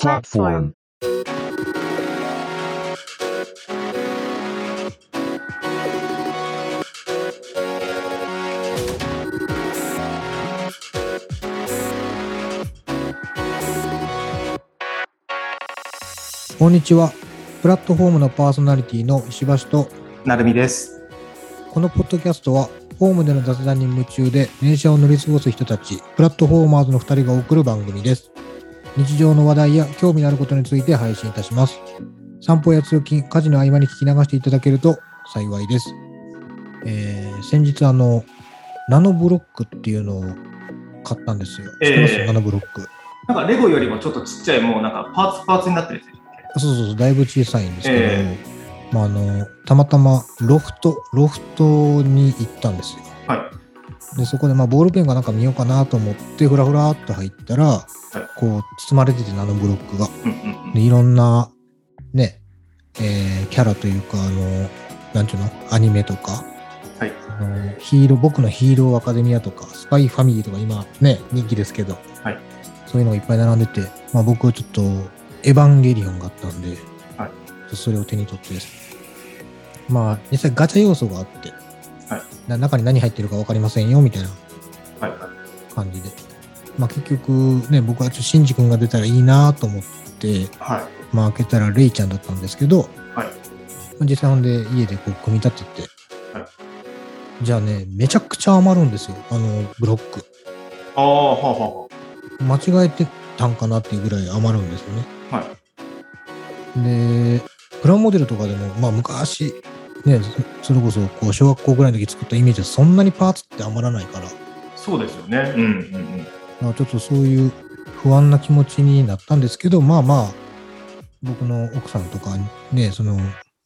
platform. こんにちは。プラットフォームのパーソナリティの石橋と、なるみです。このポッドキャストは、ホームでの雑談に夢中で電車を乗り過ごす人たち、プラットフォーマーズの2人が送る番組です。日常の話題や興味のあることについて配信いたします。散歩や通勤、家事の合間に聞き流していただけると幸いです。えー先日、あの、ナノブロックっていうのを買ったんですよ。知ってます、えーナノブロック。なんかレゴよりもちょっとちっちゃい、もうなんかパーツパーツになってるやつそうそうそう、だいぶ小さいんですけど、えまあ、あのたまたまロフト、ロフトに行ったんですよ。はい。で、そこでまあボールペンがなんか見ようかなと思って、ふらふらっと入ったら、こう、包まれてて、ナノブロックが。で、いろんな、ね、えーキャラというか、あの、なんていうの、アニメとか、はい。あのヒーロー、僕のヒーローアカデミアとか、スパイファミリーとか今ね、人気ですけど、はい。そういうのがいっぱい並んでて、まあ僕はちょっと、エヴァンゲリオンがあったんで、はい。それを手に取ってです。ねまあ実際ガチャ要素があって、はいな中に何入ってるか分かりませんよみたいなはいはい。感じで、まあ結局ね、僕はちょっとシンジ君が出たらいいなと思って、はい。まあ開けたらレイちゃんだったんですけど、はい。まあ実際ほんで家でこう組み立てて、はいじゃあね、めちゃくちゃ余るんですよ、あのブロック。ああ、はあは間違えてたんかなっていうぐらい余るんですよね。あはあ。はい。で、プラモデルとかでも、まあ昔、ね、そそれこそこう小学校ぐらいの時作ったイメージはそんなにパーツって余らないから、そうですよね。うんうんうん。まあ、ちょっとそういう不安な気持ちになったんですけど、まあまあ、僕の奥さんとかね、その、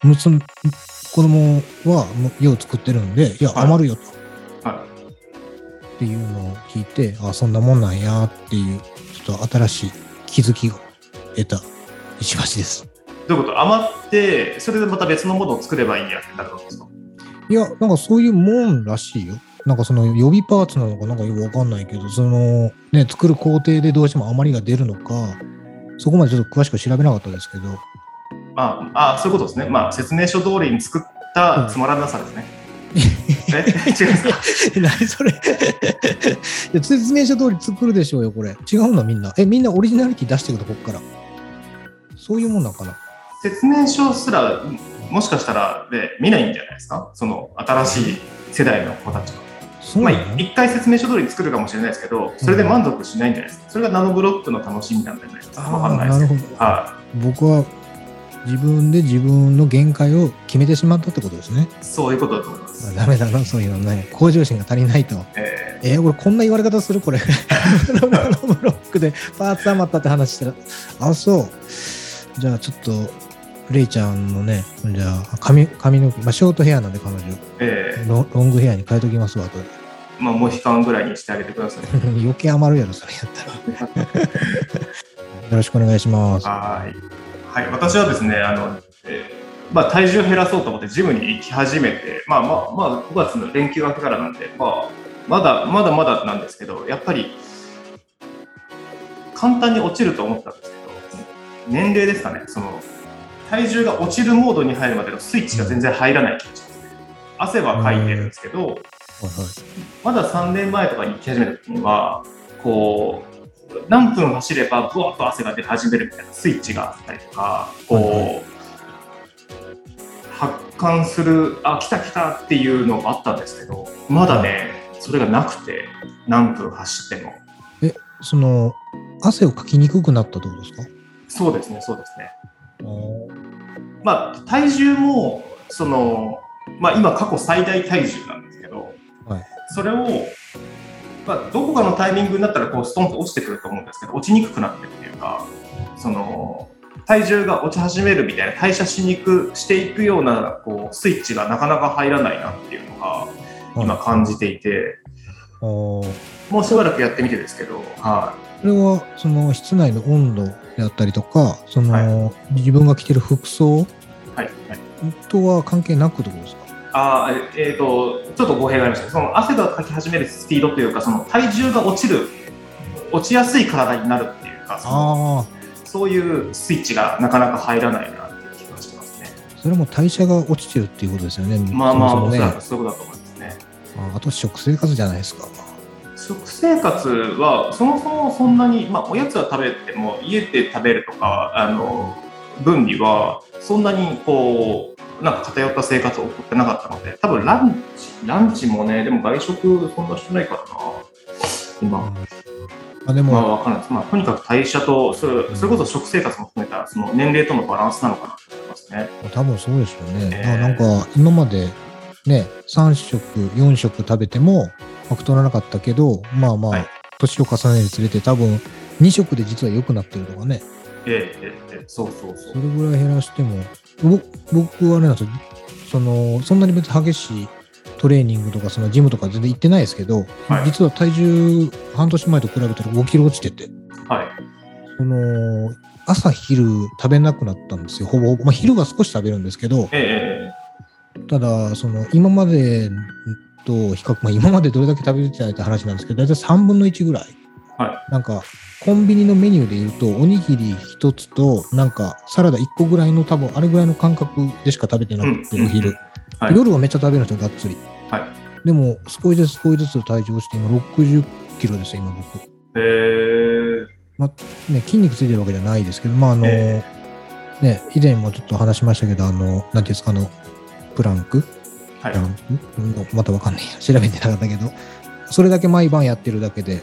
娘、子供はもう家を作ってるんで、いや、はい余るよと、はっていうのを聞いて、あ、そんなもんなんやっていう、ちょっと新しい気づきを得た石橋です。い。どういうこと？余って、それでまた別のものを作ればいいやってなるんですか？いや、なんかそういうもんらしいよ。なんかその予備パーツなのかなんかよくわかんないけど、そのね、作る工程でどうしても余りが出るのか、そこまでちょっと詳しく調べなかったですけど、まあ、あそういうことですね。まあ、説明書通りに作ったつまらなさですね。え？違いますか？え何それ？いや説明書通り作るでしょうよ、これ。違うのみんな。え、みんなオリジナリティ出してくるこっから。そういうもんなんかな。説明書すら、もしかしたら、で見ないんじゃないですか？その新しい世代の子たちは。まあ回説明書通りに作るかもしれないですけど、それで満足しないんじゃないですか？それがナノブロックの楽しみなんじゃないですか？わかんないです僕は自分で自分の限界を決めてしまったってことですね。い。そういうことだと思います。ダメだな、そういうのね。向上心が足りないと。ええー、俺こんな言われ方する？これ。ナノブロックでパーツ余ったって話したら、あ、そう。じゃあちょっと、レイちゃんのね、じゃあ髪髪の毛、まあ、ショートヘアなんで彼女、ーえロロングヘアに変えときますわ、と。ーまあ、モヒカンぐらいにしてあげてください。余計余るやろ、それやったら。よろしくお願いします。はい。はい。私はですね、あの、えーまあ、体重を減らそうと思ってジムに行き始めて、まあまあ、まあ、5月の連休明けからなんで、まあ、まだ、まだまだなんですけど、やっぱり、簡単に落ちると思ったんですけど、年齢ですかね、その、体重が落ちるモードに入るまでのスイッチが全然入らない気がしますね。汗はかいてるんですけど、まだ3年前とかに行き始めた時には、こう、何分走れば、ぶわっと汗が出始めるみたいなスイッチがあったりとか、こう、はいは発汗する、あ、来た来たっていうのがあったんですけど、まだね、それがなくて、何分走っても。その、汗をかきにくくなったってことですか？そうですね、そうですね。まあ、体重も、その、まあ、今過去最大体重なんですけど、はい。それを、まあ、どこかのタイミングになったらこうストンと落ちてくると思うんですけど、落ちにくくなってるっていうか、その、体重が落ち始めるみたいな、代謝しにくしていくようなこうスイッチがなかなか入らないなっていうのが今感じていて、あー。もうしばらくやってみてですけど、はそれは、その、室内の温度であったりとか、その、自分が着てる服装い。はい。はいとは関係なくってことですか？あーえっ、と、ちょっと語弊がありました。その汗がかき始めるスピードというか、その体重が落ちる、落ちやすい体になるっていうか、そそういうスイッチがなかなか入らないなっていう気がしますね。それも代謝が落ちてるっていうことですよね。まあまあ、そもそもねそういうことだと思いますね。ああと食生活じゃないですか。食生活はそもそもそんなに、まあ、おやつは食べても家で食べるとかあの分にはそんなにこうなんか偏った生活を送ってなかったので多分ランチランチもねでも外食そんなしてないからな今。あでも、まあ、わかんないです。まあ、とにかく代謝と、それそれこそ食生活も含めた、その年齢とのバランスなのかなと思いますね。多分そうでしょうね。えーあなんか今までね、3食、4食食べても、まあ太らなかったけど、まあまあ、はい。年を重ねるにつれて多分2食で実は良くなってるとかね、ええええええそうそうそ。そうれぐらい減らしても、ぼ僕はあれなんですよ、その、そんなに別に激しいトレーニングとか、そのジムとか全然行ってないですけど、はい。実は体重半年前と比べたら5キロ落ちてて、はい。その、朝昼食べなくなったんですよ、ほぼほぼ。まあ昼は少し食べるんですけど、ええ。ただ、その、今までと比較、まあ今までどれだけ食べてたって話なんですけど、大体3分の1ぐらい。はなんか、コンビニのメニューで言うと、おにぎり1つと、なんか、サラダ1個ぐらいの、多分、あれぐらいの感覚でしか食べてなくて、うんお昼。はい夜はめっちゃ食べるんですよ、がっつり。はい。でも、少しずつ少しずつ体重をして、今60キロですよ、今僕。ええね、筋肉ついてるわけじゃないですけど、まあ、あの、えね、以前もちょっと話しましたけど、あの、なんていうんですか、あの、プランクはい。またわかんない。や。調べてなかったけど、それだけ毎晩やってるだけで、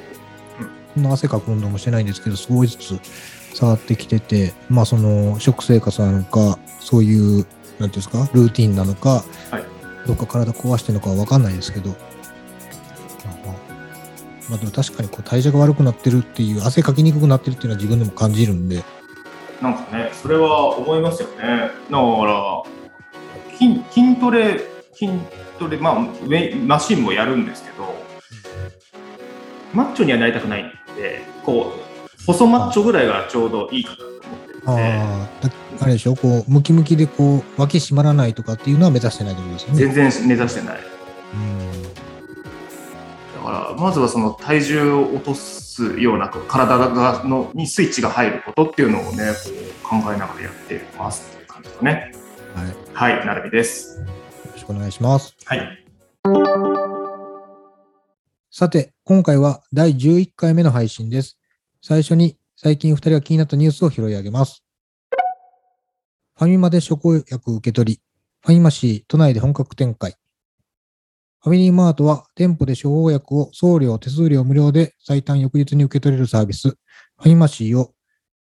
そん。な汗かく運動もしてないんですけど、少しずつ下がってきてて、まあ、その、食生活なのか、そういう、なんていうんですか、ルーティンなのか、はい。どっか体壊してるのかはわかんないですけど、まあでも確かにこう代謝が悪くなってるっていう、汗かきにくくなってるっていうのは自分でも感じるんで、なんかね、それは思いますよね。だから、筋筋トレ、筋トレ、まあ、マシンもやるんですけど、マッチョにはなりたくないんで、こう、細マッチョぐらいがちょうどいいかなと思ってるあれでしょ、こう、ムキムキでこう、脇締まらないとかっていうのは目指してないってことですよね。全然目指してない。うんだから、まずはその体重を落とすような体がのにスイッチが入ることっていうのをね、こう考えながらやってますっていう感じですね。はい。よはい、なるみです。ろしくお願いします。はい。さて、今回は第11回目の配信です。最初に最近2人が気になったニュースを拾い上げます。ファミマで処方薬受け取り、ファミマシー都内で本格展開。ファミリーマートは店舗で処方薬を送料、手数料無料で最短翌日に受け取れるサービス、ファミマシーを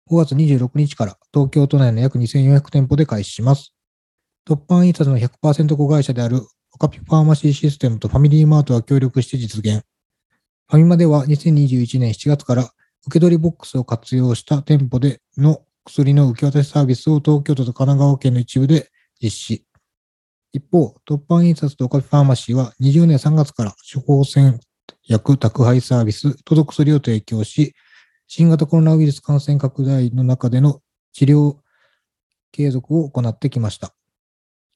5月26日から東京都内の約2400店舗で開始します。突版印刷の100%子会社であるオカピファーマシーシステムとファミリーマートが協力して実現。ファミマでは2021年7月から受け取りボックスを活用した店舗での薬の受け渡しサービスを東京都と神奈川県の一部で実施。一方、突版印刷とオカピファーマシーは20年3月から処方箋薬宅配サービス、届く薬を提供し、新型コロナウイルス感染拡大の中での治療継続を行ってきました。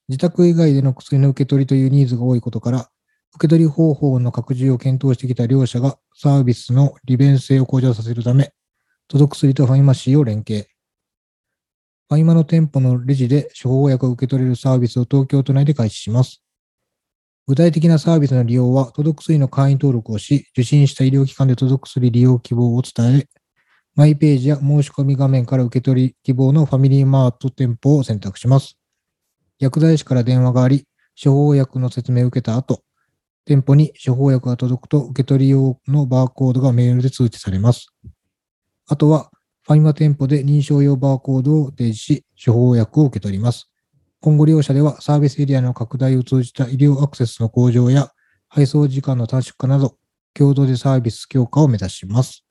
自宅以外での薬の受け取りというニーズが多いことから、受け取り方法の拡充を検討してきた両社がサービスの利便性を向上させるため、届く薬とファミマシーを連携。ファミマの店舗のレジで処方薬を受け取れるサービスを東京都内で開始します。具体的なサービスの利用は、届く薬の会員登録をし、受診した医療機関で届く薬利用希望を伝え、マイページや申し込み画面から受け取り希望のファミリーマート店舗を選択します。薬剤師から電話があり、処方薬の説明を受けた後、店舗に処方薬が届くと受け取り用のバーコードがメールで通知されます。あとは、ファミマ店舗で認証用バーコードを提示し、処方薬を受け取ります。今後両社ではサービスエリアの拡大を通じた医療アクセスの向上や配送時間の短縮化など、共同でサービス強化を目指します。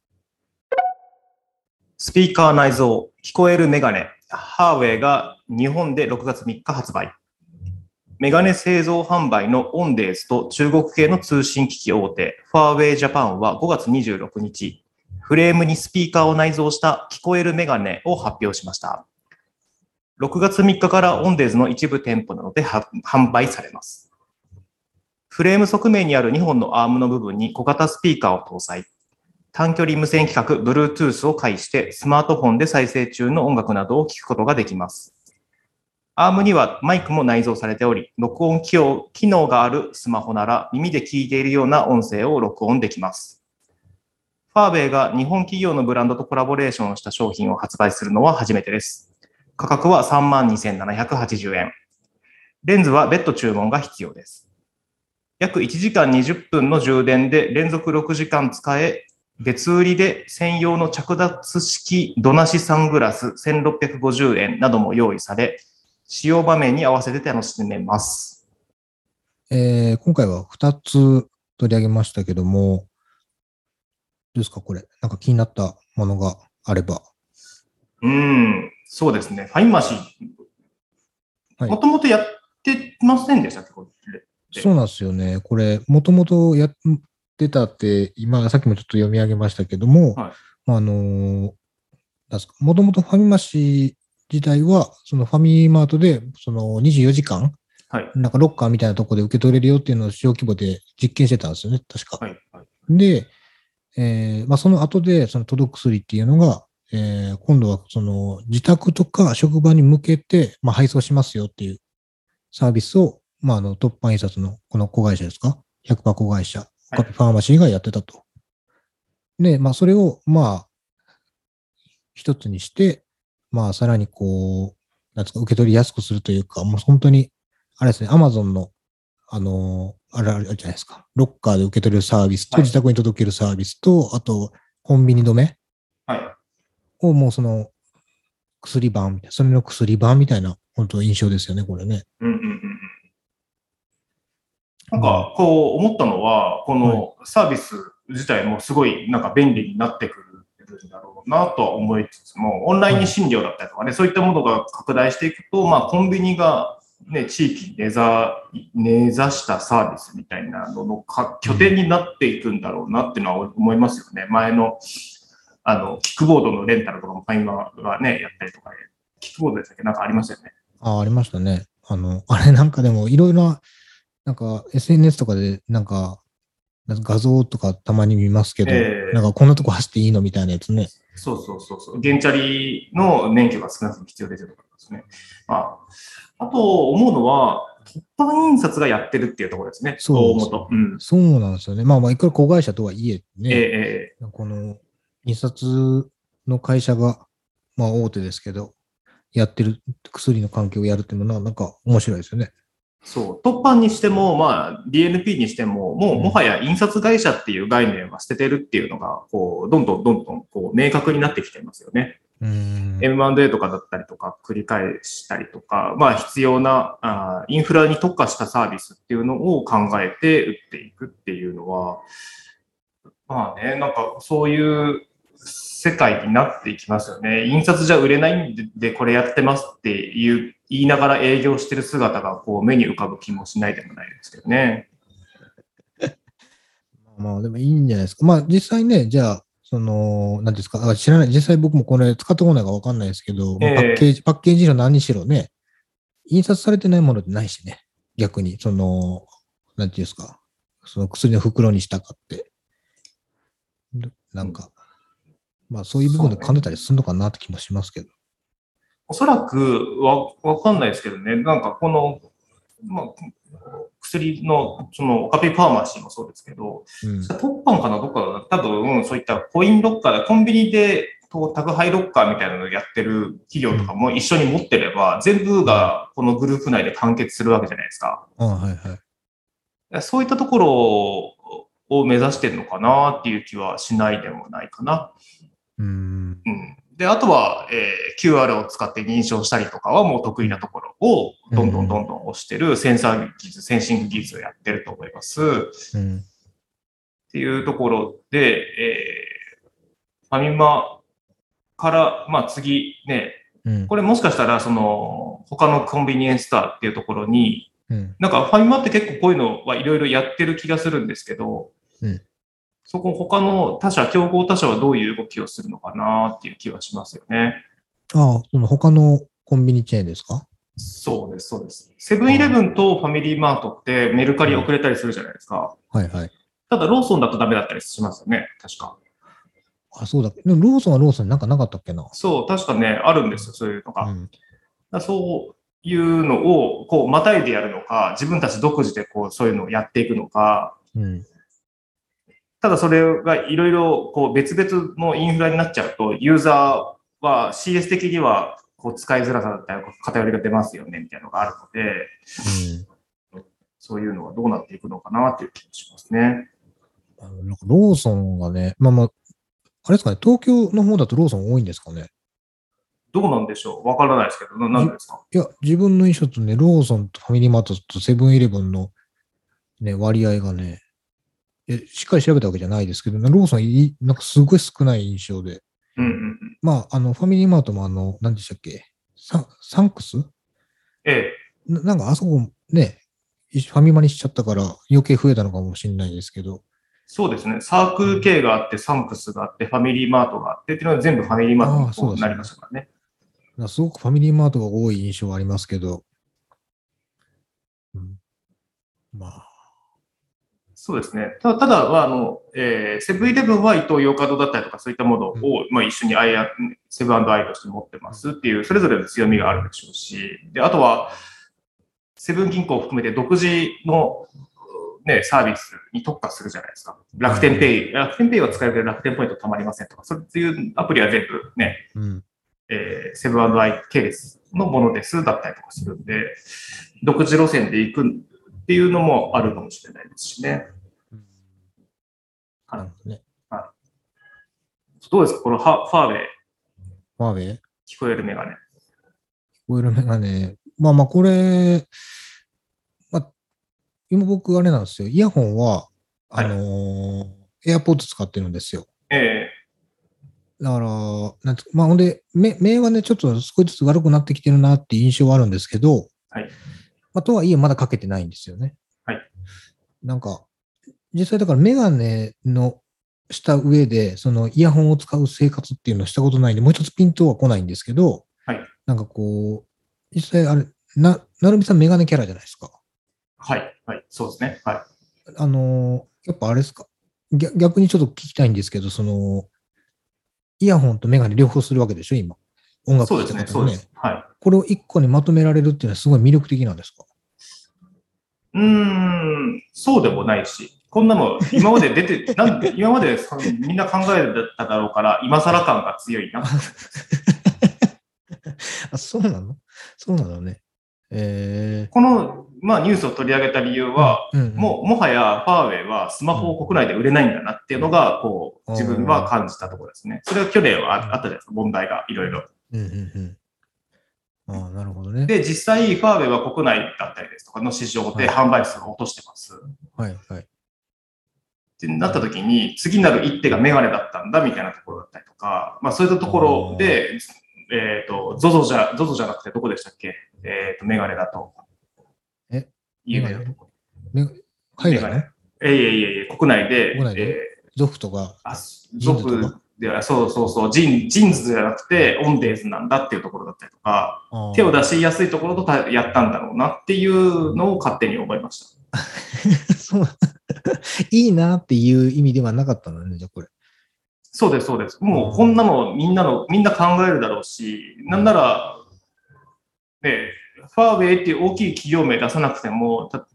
スピーカー内蔵、聞こえるメガネ、ハーウェイが日本で6月3日発売。メガネ製造販売のオンデーズと中国系の通信機器大手、ファーウェイジャパンは5月26日、フレームにスピーカーを内蔵した聞こえるメガネを発表しました。6月3日からオンデーズの一部店舗などで販売されます。フレーム側面にある2本のアームの部分に小型スピーカーを搭載。短距離無線規格 Bluetooth を介してスマートフォンで再生中の音楽などを聞くことができます。ARM にはマイクも内蔵されており、録音機能機能があるスマホなら耳で聞いているような音声を録音できます。ファーウェイが日本企業のブランドとコラボレーションした商品を発売するのは初めてです。価格は32,780円。レンズは別途注文が必要です。約1時間20分の充電で連続6時間使え、別売りで専用の着脱式度なしサングラス1650円なども用意され、使用場面に合わせて楽しめます。えー今回は2つ取り上げましたけども、どうですか、これ？なんか気になったものがあれば。うーん、そうですね。ファインマシン。はいもともとやってませんでしたっけこれ？そうなんですよね。これ、もともとやってたって、今、さっきもちょっと読み上げましたけども、はいあのもともとファミマシ自体は、そのファミマートで、その24時間、はい。なんかロッカーみたいなところで受け取れるよっていうのを小規模で実験してたんですよね、確か。はい。はい。で、えーまあ、その後で、その届く薬っていうのが、えー今度はその自宅とか職場に向けて、まあ、配送しますよっていうサービスを、まあ、あの、突版印刷のこの子会社ですか ?100% 子会社、ファーマシーがやってたと。で、まあ、それを、まあ、一つにして、まあ、さらにこう、なんですか、受け取りやすくするというか、もう本当に、あれですね、アマゾンの、あのーあれあれじゃないですか、ロッカーで受け取れるサービスと、はい自宅に届けるサービスと、あと、コンビニ止めはい。をもうその、薬版みたいな、それの薬版みたいな、本当印象ですよね、これね。うんうんうんうん。なんか、こう思ったのは、このサービス自体もすごいなんか便利になってくるんだろうなとは思いつつも、オンライン診療だったりとかね、そういったものが拡大していくと、まあ、コンビニが、ね、地域に根ざ根ざしたサービスみたいなののか拠点になっていくんだろうなっていうのは思いますよね。前のあのキックボードのレンタルとかもファインマがね、やったりとか、キックボードでしたっけ？なんかありましたよね。ああ、ありましたね。あの、あれなんかでも、いろいろな、なんか SNS とかで、なんか、画像とかたまに見ますけど、ええなんかこんなとこ走っていいのみたいなやつね。そうそうそうそう。原チャリの免許が少なくとも必要ですよとかですね。まあ、あと思うのは、突版印刷がやってるっていうところですね。そう大元。うん。そうなんですよね。まあまあ、いくら子会社とはいえええね、ええこの印刷の会社が、まあ大手ですけど、やってる薬の関係をやるっていうのは、なんか面白いですよね。そう。突版にしても、まあ、DNP にしても、もうもはや印刷会社っていう概念は捨ててるっていうのが、こう、どんどんどんどん、こう、明確になってきてますよね。M&A とかだったりとか、繰り返したりとか、まあ必要なあーインフラに特化したサービスっていうのを考えて打っていくっていうのは、まあね、なんかそういう世界になっていきますよね。印刷じゃ売れないんででこれやってますっていう言いながら営業してる姿がこう目に浮かぶ気もしないでもないですけどね。まあでもいいんじゃないですか。まあ実際ね、じゃあ、その、何ですか、あ知らない、実際僕もこれ使ったことないかわかんないですけど、まあええパッケージ、パッケージの何にしろね、印刷されてないものってないしね。逆に、その、なんていうんですか、その薬の袋にしたかって。どなんか、まあそういう部分で噛んでたりするのかなって気もしますけど。おそらくわわかんないですけどね、なんかこの、まあ、薬の、その、オカピファーマシーもそうですけど、うん。突版かなどっか多分、うんそういったコインロッカーで、コンビニでと宅配ロッカーみたいなのをやってる企業とかも一緒に持ってれば、全部がこのグループ内で完結するわけじゃないですか。あはいはい。そういったところを目指してるのかなっていう気はしないでもないかな。うーん。うん。で、あとは、えー QR を使って認証したりとかはもう得意なところをどんどんどんどん押してるセンサー技術、センシング技術をやってると思います。うん。っていうところで、えーファミマから、まあ次ね、うん。これもしかしたら、その、他のコンビニエンスストアっていうところに、うん。なんかファミマって結構こういうのはいろいろやってる気がするんですけど、うんそこ他の他社、競合他社はどういう動きをするのかなっていう気はしますよね。ああ、その他のコンビニチェーンですか？そうです、そうです。セブンイレブンとファミリーマートってメルカリ遅れたりするじゃないですか。はいはい。ただローソンだとダメだったりしますよね、確か。あ、そうだっけ。でもローソンはローソンになんかなかったっけな？そう、確かね、あるんですよ、そういうのが。うん。だそういうのを、こう、またいでやるのか、自分たち独自でこう、そういうのをやっていくのか、うん。ただそれがいろいろこう別々のインフラになっちゃうと、ユーザーは CS 的にはこう使いづらさだったり偏りが出ますよねみたいなのがあるので、そういうのはどうなっていくのかなっていう気がしますね。あのなんかローソンがね、まあまあ、あれですかね、東京の方だとローソン多いんですかね？どうなんでしょう？わからないですけど、ななんでですか？いや、自分の印象とね、ローソンとファミリーマートとセブンイレブンの、ね、割合がね、えしっかり調べたわけじゃないですけど、ローソンい、なんかすごい少ない印象で。うんうんうん。まあ、あの、ファミリーマートもあの、何でしたっけ？ササンクス？ええ。ななんかあそこね、ファミマにしちゃったから余計増えたのかもしれないですけど、そうですね。サークル系があって、サンクスがあって、ファミリーマートがあってっていうのは全部ファミリーマートああそうですねになりましたからね。なんかすごくファミリーマートが多い印象はありますけど、うん、まあ、そうですね。ただ、ただは、あの、えーセブンイレブンは伊東洋華堂だったりとか、そういったものを、まあ、一緒にアイアセブンアイとして持ってますっていう、それぞれの強みがあるでしょうし、で、あとは、セブン銀行を含めて独自の、ね、サービスに特化するじゃないですか。楽天ペイ、楽天ペイは使えるけど楽天ポイント貯まりませんとか、そういうアプリは全部ね、うん、えーセブンアイ系列のものですだったりとかするんで、独自路線で行くっていうのもあるかもしれないですしね。なるほどね。どうですかこのファファーウェイ、ファーウェイ聞こえるメガネ。聞こえるメガネ。まあまあ、これ、まあ、今僕あれなんですよ。イヤホンは、あのー、エアポッド使ってるんですよ。えだから、なんつまあ、ほんで、目目はね、ちょっと少しずつ悪くなってきてるなっていう印象はあるんですけど、はい。まあ、とはいえ、まだかけてないんですよね。はい。なんか、実際だからメガネのした上で、そのイヤホンを使う生活っていうのをしたことないんで、もう一つピントは来ないんですけど、はい。なんかこう、実際あれ、な、なるみさんメガネキャラじゃないですか。はい。はい。そうですね。はい。あのーやっぱあれですか？逆逆にちょっと聞きたいんですけど、その、イヤホンとメガネ両方するわけでしょ、今。音楽そうですね。そうです。はい。これを一個にまとめられるっていうのはすごい魅力的なんですか？うーん、そうでもないし、こんなの今まで出て、なんで今までそのみんな考えただろうから、今更感が強いな。あ、そうなの？そうなのね。えこの、まあ、ニュースを取り上げた理由ー、は、うんうんもう、もはやファーウェイはスマホを国内で売れないんだなっていうのが、こう、自分は感じたところですね。それは去年はああったじゃないですか、問題がいろいろ。うんうんうん。ああ、なるほどね。で、実際、ファーウェイは国内だったりですとかの市場で販売数を落としてます。はいはい。ってなった時に、次なる一手がメガネだったんだみたいなところだったりとか、まあそういったところで、えっ、と、ゾゾじゃ、ゾゾじゃなくてどこでしたっけ？えっ、と、メガネだと。え？有名なとこ。め海外の？メガネ。えいえいえいえ、国内で、国内で？えゾフとか、ーあ、ゾフでは、そうそうそう、ジン、 JINS じゃなくて、オンデーズなんだっていうところだったりとか、手を出しやすいところとたやったんだろうなっていうのを勝手に思いました。そう いいなっていう意味ではなかったのね、じゃあこれ。そうです、そうです。もうこんなのみんなの、みんな考えるだろうし、なんなら、ね、ファーウェイっていう大きい企業名出さなくても、た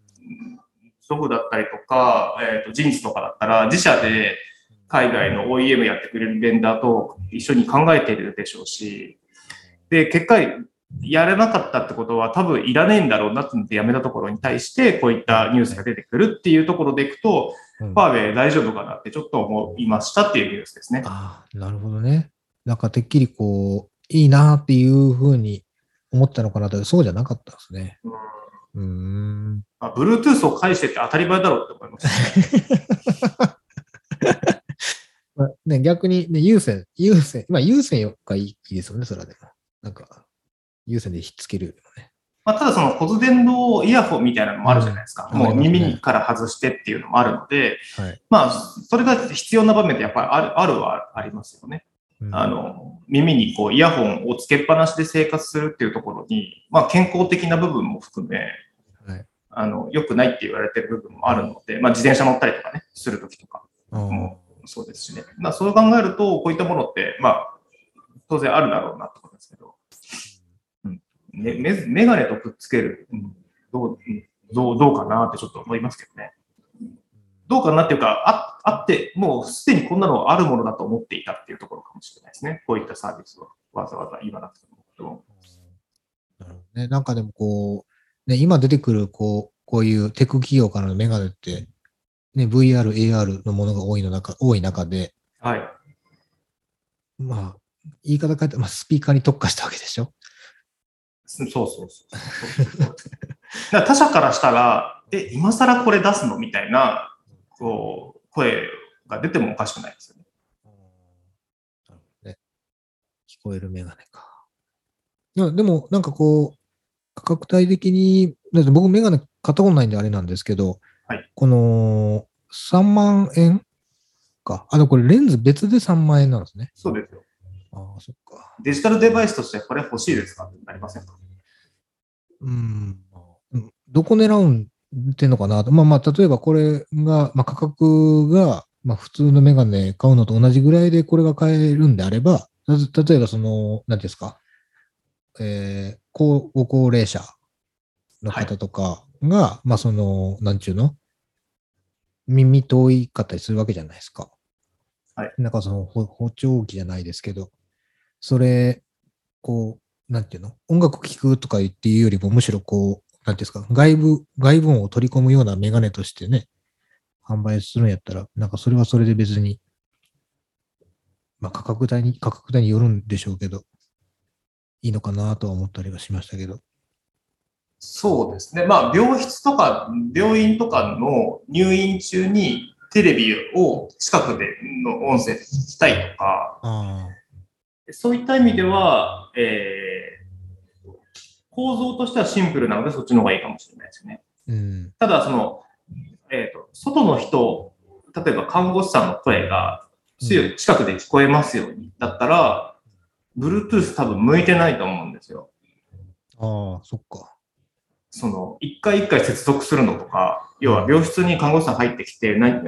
ソフだったりとか、えっ、と、ジーンズとかだったら、自社で海外の OEM やってくれるベンダーと一緒に考えているでしょうし、で、結果、やれなかったってことは多分いらねえんだろうなってやめたところに対して、こういったニュースが出てくるっていうところでいくと、うんファーウェイ大丈夫かなってちょっと思いましたっていうニュースですね。ああ、なるほどね。なんかてっきりこう、いいなっていうふうに思ったのかなと、そうじゃなかったんですね。うーん。まあ、Bluetooth を返してって当たり前だろうって思いました、ね。まあね、逆に、ね、有線、有線、まあ有線がいいですよね、それはでも。なんか、有線でひっつけるよね。まあ、ただその骨伝導イヤホンみたいなのもあるじゃないですか。うんもう耳から外してっていうのもあるので、はい。まあ、それが必要な場面ってやっぱりあるあるはありますよね。うんあの、耳にこうイヤホンをつけっぱなしで生活するっていうところに、まあ健康的な部分も含め、はいあの、良くないって言われてる部分もあるので、まあ自転車乗ったりとかね、するときとか、あーもそうですしね。まあ、そう考えると、こういったものって、まあ、当然あるだろうなってことですけど、うんね、メメガネとくっつける、うんどうどうどうかなってちょっと思いますけどね。どうかなっていうか、ああって、もうすでにこんなのあるものだと思っていたっていうところかもしれないですね。こういったサービスをわざわざ言わなくても。なるほどね。なんかでもこう、ね、今出てくるこう、こういうテク企業からのメガネって、ね、VR、AR のものが多いの中、多い中で、はい。まあ、言い方変えて、まあ、スピーカーに特化したわけでしょ？そうそうそうそう。他者からしたら、え、今更これ出すの？みたいな、こう、声が出てもおかしくないですよね。なるほどね。聞こえるメガネか。でも、なんかこう、価格帯的に、だって僕メガネ買ったことないんであれなんですけど、はいこの3万円か。あの、これレンズ別で3万円なんですね。そうですよ。ああ、そっか。デジタルデバイスとしてこれ欲しいですか？ってなりませんか？うん。どこ狙うんってんのかなと。まあまあ、例えばこれが、まあ価格が、まあ普通のメガネ買うのと同じぐらいでこれが買えるんであれば、た例えばその、なんていうんですか、えー、高ご高齢者の方とかが、まあその、なんちゅうの？耳遠いかったりするわけじゃないですか。はい。なんかその、ほ補聴器じゃないですけど、それ、こう、なんていうの？音楽聴くとか言っていうよりも、むしろこう、なんていうんですか、外部、外部音を取り込むようなメガネとしてね、販売するんやったら、なんかそれはそれで別に、まあ価格帯に、価格帯によるんでしょうけど、いいのかなとは思ったりはしましたけど。そうですね。まあ、病室とか病院とかの入院中にテレビを近くでの音声で聞きたいとか、あそういった意味では、えー構造としてはシンプルなのでそっちの方がいいかもしれないですよね。あ、うん。ただ、その、えっ、と、外の人、例えば看護師さんの声が強い、近くで聞こえますように、だったら、Bluetooth 多分向いてないと思うんですよ。ああ、そっか。その、一回一回接続するのとか、要は病室に看護師さん入ってきて、な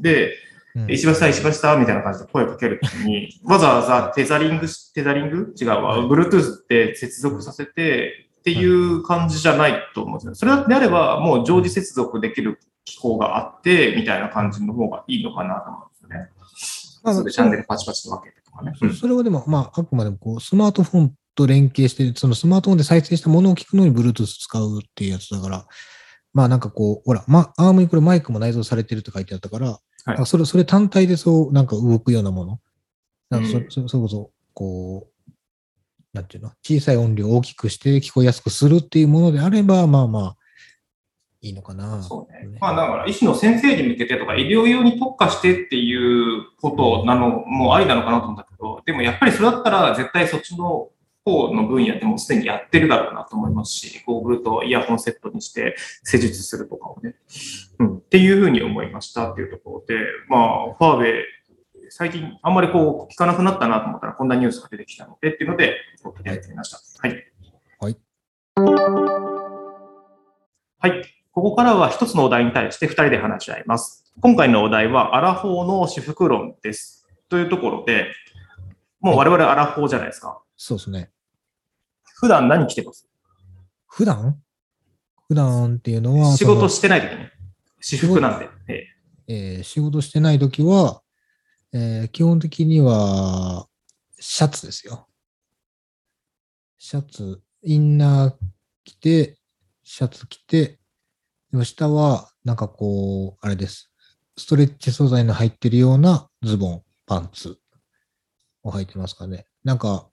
で、うん石橋さん、石橋さんみたいな感じで声かけるときに、わざわざテザリングし、テザリング？違うわ、Bluetooth で接続させてっていう感じじゃないと思うんですよ。それであれば、もう常時接続できる機構があって、みたいな感じの方がいいのかなと思うんですよね。まあそれでチャンネルパチパチと分けてとかね。うんそれはでも、まあ、あくまでもこう、スマートフォンと連携して、そのスマートフォンで再生したものを聞くのに Bluetooth 使うっていうやつだから、まあなんかこう、ほら、ま、アームにこれマイクも内蔵されてるって書いてあったから、はいあそれ、それ単体でそう、なんか動くようなもの。なんかそ,、れこそ、こう、なんていうの、小さい音量を大きくして聞こえやすくするっていうものであれば、まあまあ、いいのかな。そうね。まあだから、医師の先生に向けてとか、医療用に特化してっていうことなのもありなのかなと思ったけど、でもやっぱりそれだったら絶対そっちの方の分野でもすでにやってるだろうなと思いますし、ゴーグルとイヤホンセットにして施術するとかをね、うん、っていうふうに思いましたっていうところで、まあ、ファーウェイ、最近あんまりこう聞かなくなったなと思ったらこんなニュースが出てきたのでっていうので、取り上げてみました。はい。はい。はい。ここからは一つのお題に対して二人で話し合います。今回のお題は、アラフォーの私服論です。というところで、もう我々アラフォーじゃないですか。そうですね。普段何着てます？普段？普段っていうのは、仕事してない時ね。私服なんで。えええー仕事してないときは、えー基本的には、シャツですよ。シャツ、インナー着て、シャツ着て、でも下は、なんかこう、あれです。ストレッチ素材の入ってるようなズボン、パンツを履いてますかね。なんか、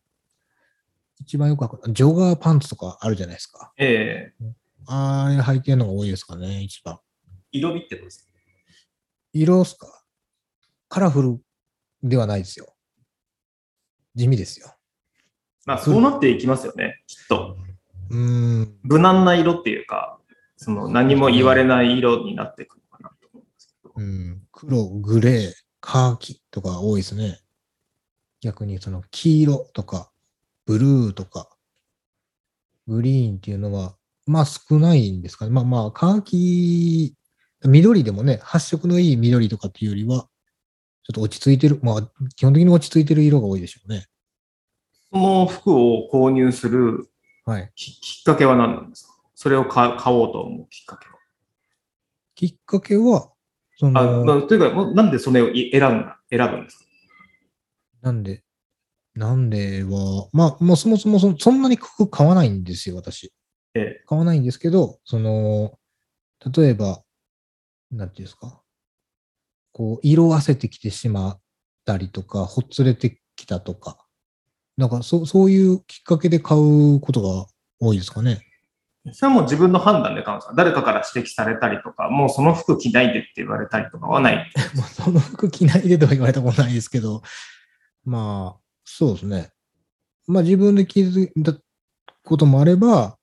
一番よくわかる、ジョガーパンツとかあるじゃないですか。ええあれ履いてるのが多いですかね、一番。色味ってどうですか？色っすか？カラフルではないですよ。地味ですよ。まあ、そうなっていきますよね。きっと。うーん。無難な色っていうか、その何も言われない色になっていくのかなと思うんですけど。うん。黒、グレー、カーキとか多いですね。逆にその黄色とか、ブルーとか、グリーンっていうのは、まあ少ないんですかね。まあまあ、カーキ、緑でもね、発色のいい緑とかっていうよりは、ちょっと落ち着いてる、まあ、基本的に落ち着いてる色が多いでしょうね。その服を購入するはい。ききっかけは何なんですか？それを買買おうと思うきっかけは。きっかけは、そあの、なというか、なんでそれをい選んだ選ぶんですか？なんで、なんでは、まあ、もうそもそもそそんなに服買わないんですよ、私。ええ。買わないんですけど、その、例えば、なんていうんですか、こう、色あせてきてしまったりとか、ほつれてきたとか、なんかそそういうきっかけで買うことが多いですかね。それはもう自分の判断で買うんですか？誰かから指摘されたりとか、もうその服着ないでって言われたりとかはない？もうその服着ないでとは言われたことないですけど、まあ、そうですね。まあ自分で気づいたこともあれば、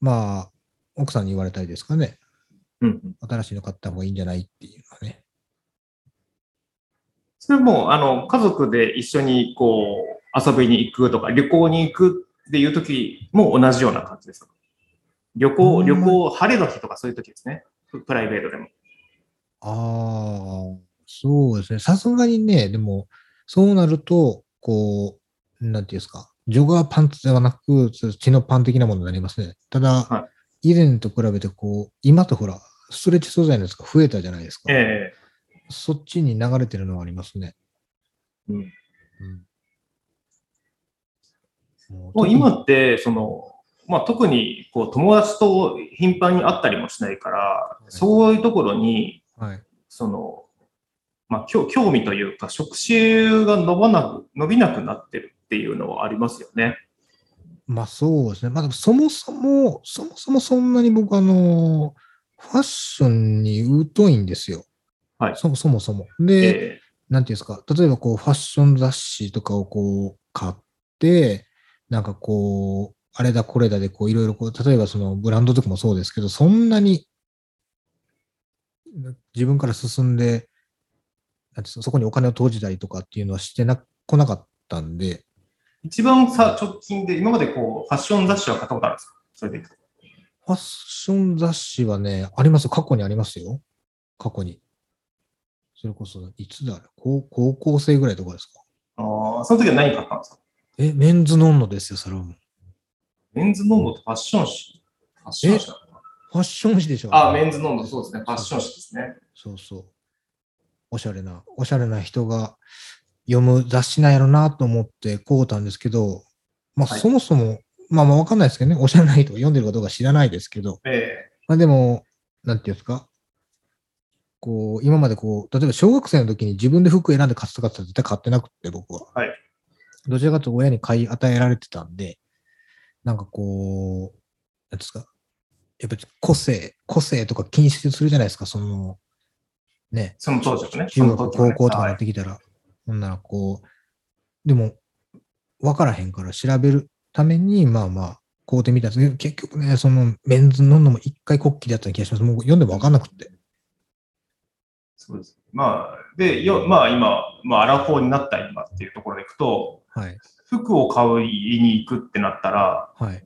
まあ、奥さんに言われたりですかね。うんうん。新しいの買った方がいいんじゃないっていうのはね。それも、あの、家族で一緒にこう、遊びに行くとか、旅行に行くっていう時も同じような感じですか？旅行、うん旅行、晴れの日とかそういう時ですね。ププライベートでも。ああ、そうですね。さすがにね、でも、そうなると、こう、なんていうんですか、ジョガーパンツではなく、チノパン的なものになりますね。ただ、は以前と比べて、こう、今とほら、ストレッチ素材のやつが増えたじゃないですか。えそっちに流れてるのはありますね。えうんうん。ももう今って、その、まあ、特にこう友達と頻繁に会ったりもしないから、いそういうところに、はい。その、まあ、興興味というか、職種が伸ばなく、伸びなくなってるっていうのはありますよね。まあそうですね。まあそもそも、そもそもそんなに僕あの、ファッションに疎いんですよ。はいそそもそも。で、えなんていうんですか、例えばこうファッション雑誌とかをこう買って、なんかこう、あれだこれだでこういろいろこう、例えばそのブランドとかもそうですけど、そんなに自分から進んで、そこにお金を投じたりとかっていうのはしてな、こなかったんで、一番さ、直近で、今までこう、ファッション雑誌は買ったことあるんですか？それでいくと。ファッション雑誌はね、ありますよ。過去にありますよ。過去に。それこそ、いつだ？高高校生ぐらいとかですか？ああ、その時は何買ったんですか？え、メンズノンノですよ、それはもう。メンズノンノとファッション誌？ファッション誌ファッション誌でしょ？ああ、メンズノンノ、そうですね。ファッション誌ですね。そうそう。おしゃれな、おしゃれな人が読む雑誌なんやろなと思って買うたんですけど、まあ、はい。そもそも、まあまあわかんないですけどね、おしゃれな人が読んでるかどうか知らないですけど、えまあでも、なんていうんですか、こう、今までこう、例えば小学生の時に自分で服選んで買ってたかったら絶対買ってなくって、僕は。はい。どちらかというと親に買い与えられてたんで、なんかこう、なんですか、やっぱり個性、個性とか気にするじゃないですか、その、ね、その当時はね。中学、高校とかはないってきたら、ほんならこう、でも、分からへんから調べるために、まあまあ、買うてみたんですけど、結局ね、そのメンズ飲んのも一回国旗だった気がします。もう読んでも分かんなくって。そうです。まあ、で、よまあ今、まあ、アラフォーになった今っていうところでいくと、はい。服を買いに行くってなったら、はい。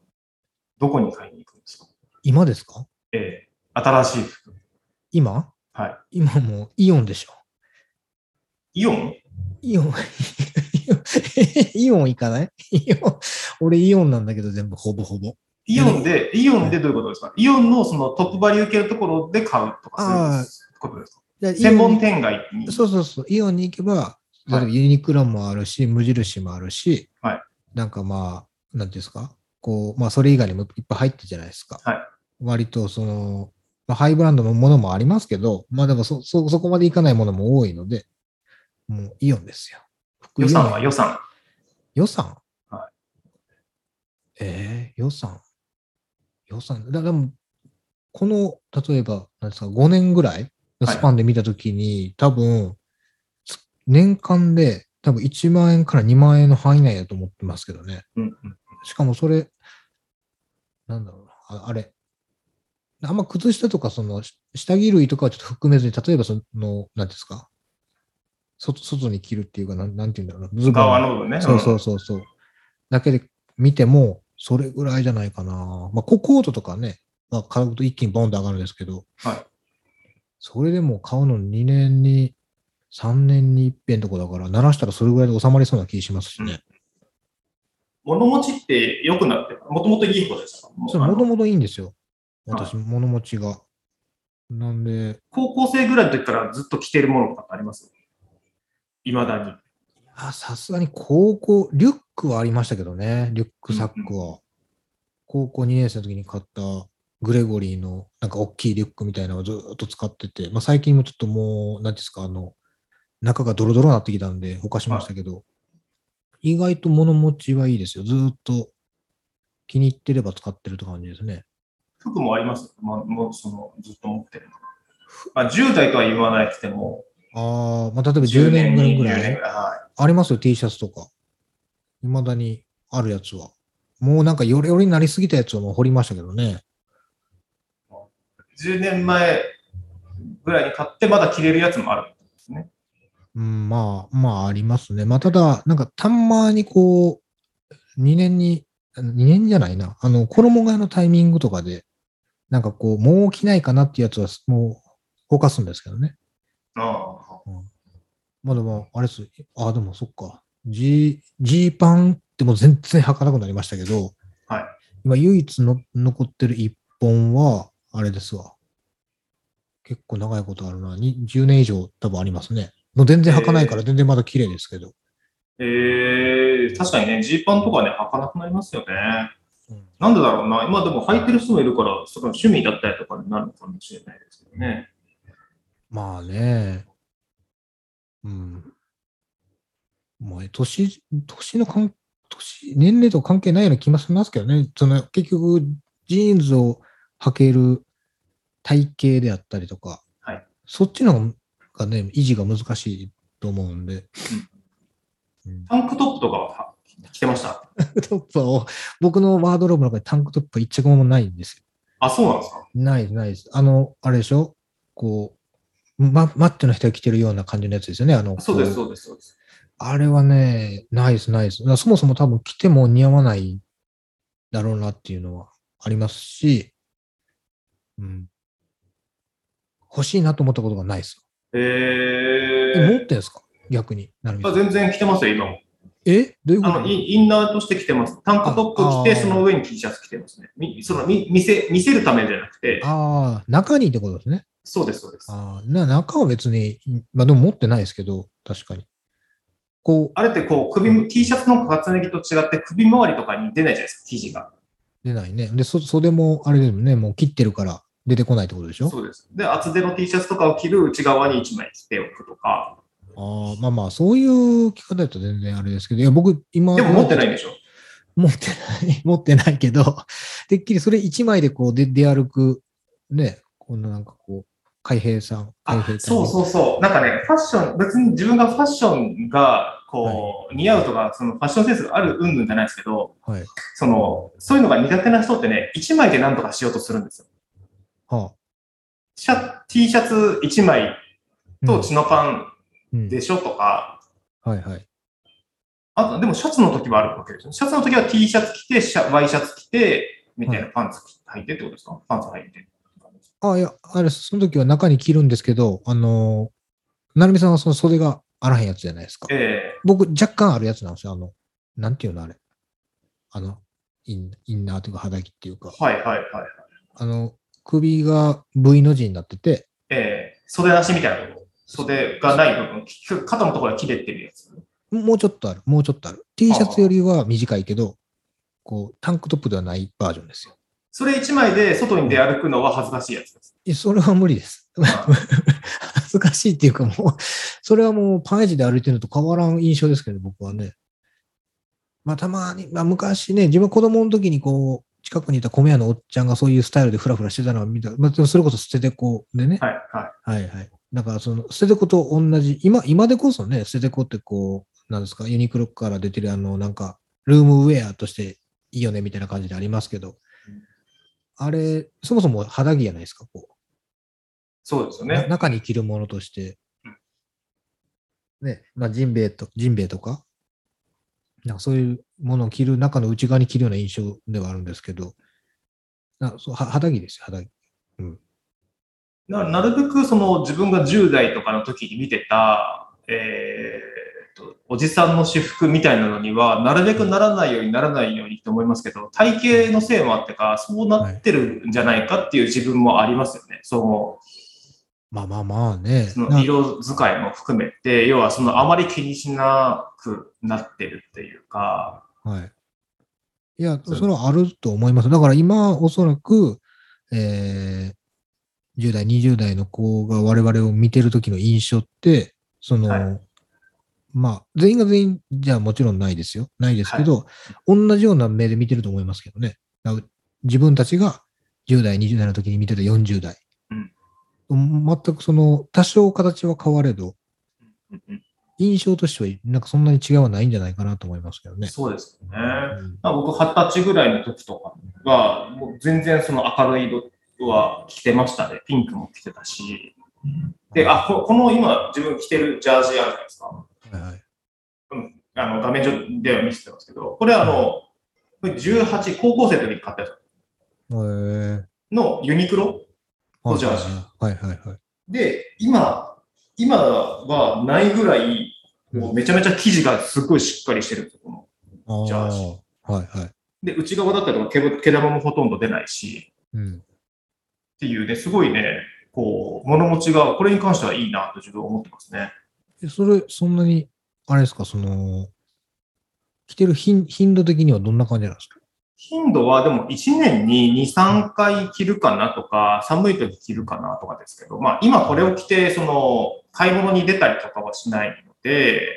どこに買いに行くんですか？今ですか？ええ新しい服。今？はい。今もうイオンでしょ。イオン？イオン、イオン行かない？イオン、俺イオンなんだけど全部ほぼほぼ。イオンで、イオンでどういうことですか？イオンのそのトップバリュー系のところで買うとか、そういうことですか？専門店街に？そうそうそう。イオンに行けば、例えばユニクロもあるし、無印もあるし、はいなんかまあ、なんていうんですか、こう、まあそれ以外にもいっぱい入ってるじゃないですか。はい割とその、まあ、ハイブランドのものもありますけど、まあでもそ、そ、そこまでいかないものも多いので、もうイオンですよ。服予算は予算。予算？はええ予算？予算？だでも、この、例えば、なんですか、5年ぐらいのスパンで見たときに、多分、つ年間で多分1万円から2万円の範囲内だと思ってますけどね。うんうん。しかもそれ、なんだろうな、ああれ。あんま靴下とか、その、し下着類とかはちょっと含めずに、例えばその、なんですか、外外に着るっていうか、なんなんていうんだろうな、ズボン側の部分ね。そうそうそうそう。だけで見ても、それぐらいじゃないかな。まあ、ココートとかね、まあ、買うと一気にボンと上がるんですけど、はいそれでも買うの2年に3年に一遍とこだから、鳴らしたらそれぐらいで収まりそうな気しますしね。物持ちって良くなって、もともといい方でしたか？もとももといいんですよ。はい私、物持ちが。なんで、高校生ぐらいの時からずっと着てるものとかってあります？いまだに。あさすがに高校、リュックはありましたけどね、リュックサックは。高校2年生の時に買ったグレゴリーのなんか大きいリュックみたいなのをずっと使ってて、まあ、最近もちょっともう、なんていうんですか、あの、中がドロドロになってきたんで、ほかしましたけど、意外と物持ちはいいですよ。ずっと気に入ってれば使ってるって感じですね。服もあります？まあ、もうそのずっと持ってるの。まあ、10代とは言わなくても、ああ、まあ、例えば10年ぐらい20ぐらい年ぐらい。はありますよ、T シャツとか。未だにあるやつは。もうなんかヨレヨレになりすぎたやつをもう掘りましたけどね。い。10年前ぐらいに買ってまだ着れるやつもあるんですね。うん、まあ、まあありますね。まあただ、なんかたまにこう、2年に、2年じゃないな。あの、衣替えのタイミングとかで、なんかこう、もう着ないかなっていうやつは、もう、動かすんですけどね。あまあでも、あれです。あ、でもそっか。ジーパンってもう全然履かなくなりましたけど、はい。今唯一の残ってる一本は、あれですわ。結構長いことあるな。に10年以上多分ありますね。もう全然履かないから全然まだ綺麗ですけど。えー、確かにね、ジーパンとかね、履かなくなりますよね。うんなんでだろうな。今でも履いてる人もいるから、その趣味だったりとかになるのかもしれないですけどね。まあね。うん。もう年、年の関年、年齢と関係ないような気もしますけどね。その結局、ジーンズを履ける体型であったりとか、はいそっちのがね、維持が難しいと思うんで。うんタンクトップとかは着てましたトップは、僕のワードローブの中にタンクトップは一着もないんですよ。あ、そうなんですか？ないです、ないです。あの、あれでしょ？こう、マッ、マッチョの人が着てるような感じのやつですよね。あの、そうです、こそうです、そうです。あれはね、ないです、ないです。そもそも多分着ても似合わないだろうなっていうのはありますし、うん。欲しいなと思ったことがないです。ええ、持っー、てんすか？逆に。なるあん全然着てますよ、今も。え？どういうこと？あのインナーとして着てます。タンクトップ着て、その上に T シャツ着てますね。みそのみ見せ見せるためじゃなくて、ああ、中にってことですね。そうです、そうです。ああ、な中は別に、まあでも持ってないですけど、確かに。こう、あれってこう、首、T シャツの重ね着と違って首周りとかに出ないじゃないですか、生地が。出ないね。で、そ袖もあれですもんね、もう切ってるから出てこないってことでしょ？そうです。で、厚手の T シャツとかを着る内側に1枚着ておくとか。ああ、まあまあ、そういう着方だと全然あれですけど、いや、僕、今、でも持ってないんでしょ？持ってない、持ってないけど、てっきりそれ一枚でこう出出歩く、ね、このなんかこう、海兵さん、海あ兵隊そうそうそう。なんかね、ファッション、別に自分がファッションが、こう、似合うとか、そのファッションセンスがある云々じゃないですけど、う。はい。その、そういうのが苦手な人ってね、1枚で何とかしようとするんですよ。はあ。シャ T シャツ1枚とチノパンうんでしょとか、はいはい。あと、でもシャツの時はあるわけですよ。シャツの時は T シャツ着て、シャワイシャツ着て、みたいなパンツ履いてってことですか？パンツ履いて。あいや、あれ、その時は中に着るんですけど、あのー、なるみさんはその袖があらへんやつじゃないですか。え僕、若干あるやつなんですよ。あの、なんていうのあれ。あの、インインナーというか肌着っていうか、えはいはいはいはい。あの、首が V の字になってて、ええ袖なしみたいなとこ。袖がない部分、き肩のところが切れてるやつ。もうちょっとある、もうちょっとある。T シャツよりは短いけど、こう、タンクトップではないバージョンですよ。それ1枚で外に出歩くのは恥ずかしいやつです。いやそれは無理です。恥ずかしいっていうかもう、それはもうパンエジで歩いてるのと変わらん印象ですけど、僕はね。まあたまに、まあ昔ね、自分子供の時にこう、近くにいた米屋のおっちゃんがそういうスタイルでフラフラしてたのを見た。まあ、それこそ捨ててこでね。はいはい。はいはい。だからその捨ててこと同じ、今、今でこそね、捨ててこってこう、なんですか、ユニクロから出てるあの、なんか、ルームウェアとしていいよねみたいな感じでありますけど、あれ、そもそも肌着じゃないですか、こう。そうですよね。な中に着るものとして、ね、まあ、ジンベエと、ジンベエとか、なんかそういうものを着る中の内側に着るような印象ではあるんですけど、なそうは肌着ですよ、肌着。ななるべくその自分が10代とかの時に見てたえーと、おじさんの私服みたいなのには、なるべくならないようにならないようにって思いますけど、体型のせいもあってか、そうなってるんじゃないかっていう自分もありますよね。そう。まあまあまあね。その色使いも含めて、要はそのあまり気にしなくなってるっていうか。はい。いや、それはあると思います。だから今、おそらく、えー、10代、20代の子が我々を見てる時の印象って、その、はい、まあ、全員が全員じゃもちろんないですよ。ないですけど、はい、同じような目で見てると思いますけどね。自分たちが10代、20代の時に見てた40代。全くその、多少形は変われど、印象としては、なんかそんなに違いはないんじゃないかなと思いますけどね。そうですね。うん、僕、二十歳ぐらいの時とかは、もう全然その明るい色は着てましたね。ピンクも着てたし。で、あ、ここの今、自分着てるジャージあるじゃないですか。はいはい。うん、あの画面上では見せてますけど、これあの、これ18、高校生の時に買ったやつ。のユニクロ？のジャージ。はいはいはい。で、今、今はないぐらい、もうめちゃめちゃ生地がすごいしっかりしてるんですよ、このジャージ。はいはい。で、内側だったりとか毛、毛玉もほとんど出ないし、うん、っていうね、すごいね、こう、物持ちが、これに関してはいいなと自分は思ってますね。それ、そんなに、あれですか、その、着てる頻度的にはどんな感じなんですか？頻度はでも1年に2、3回着るかなとか、寒い時着るかなとかですけど、まあ今これを着て、その、買い物に出たりとかはしないので、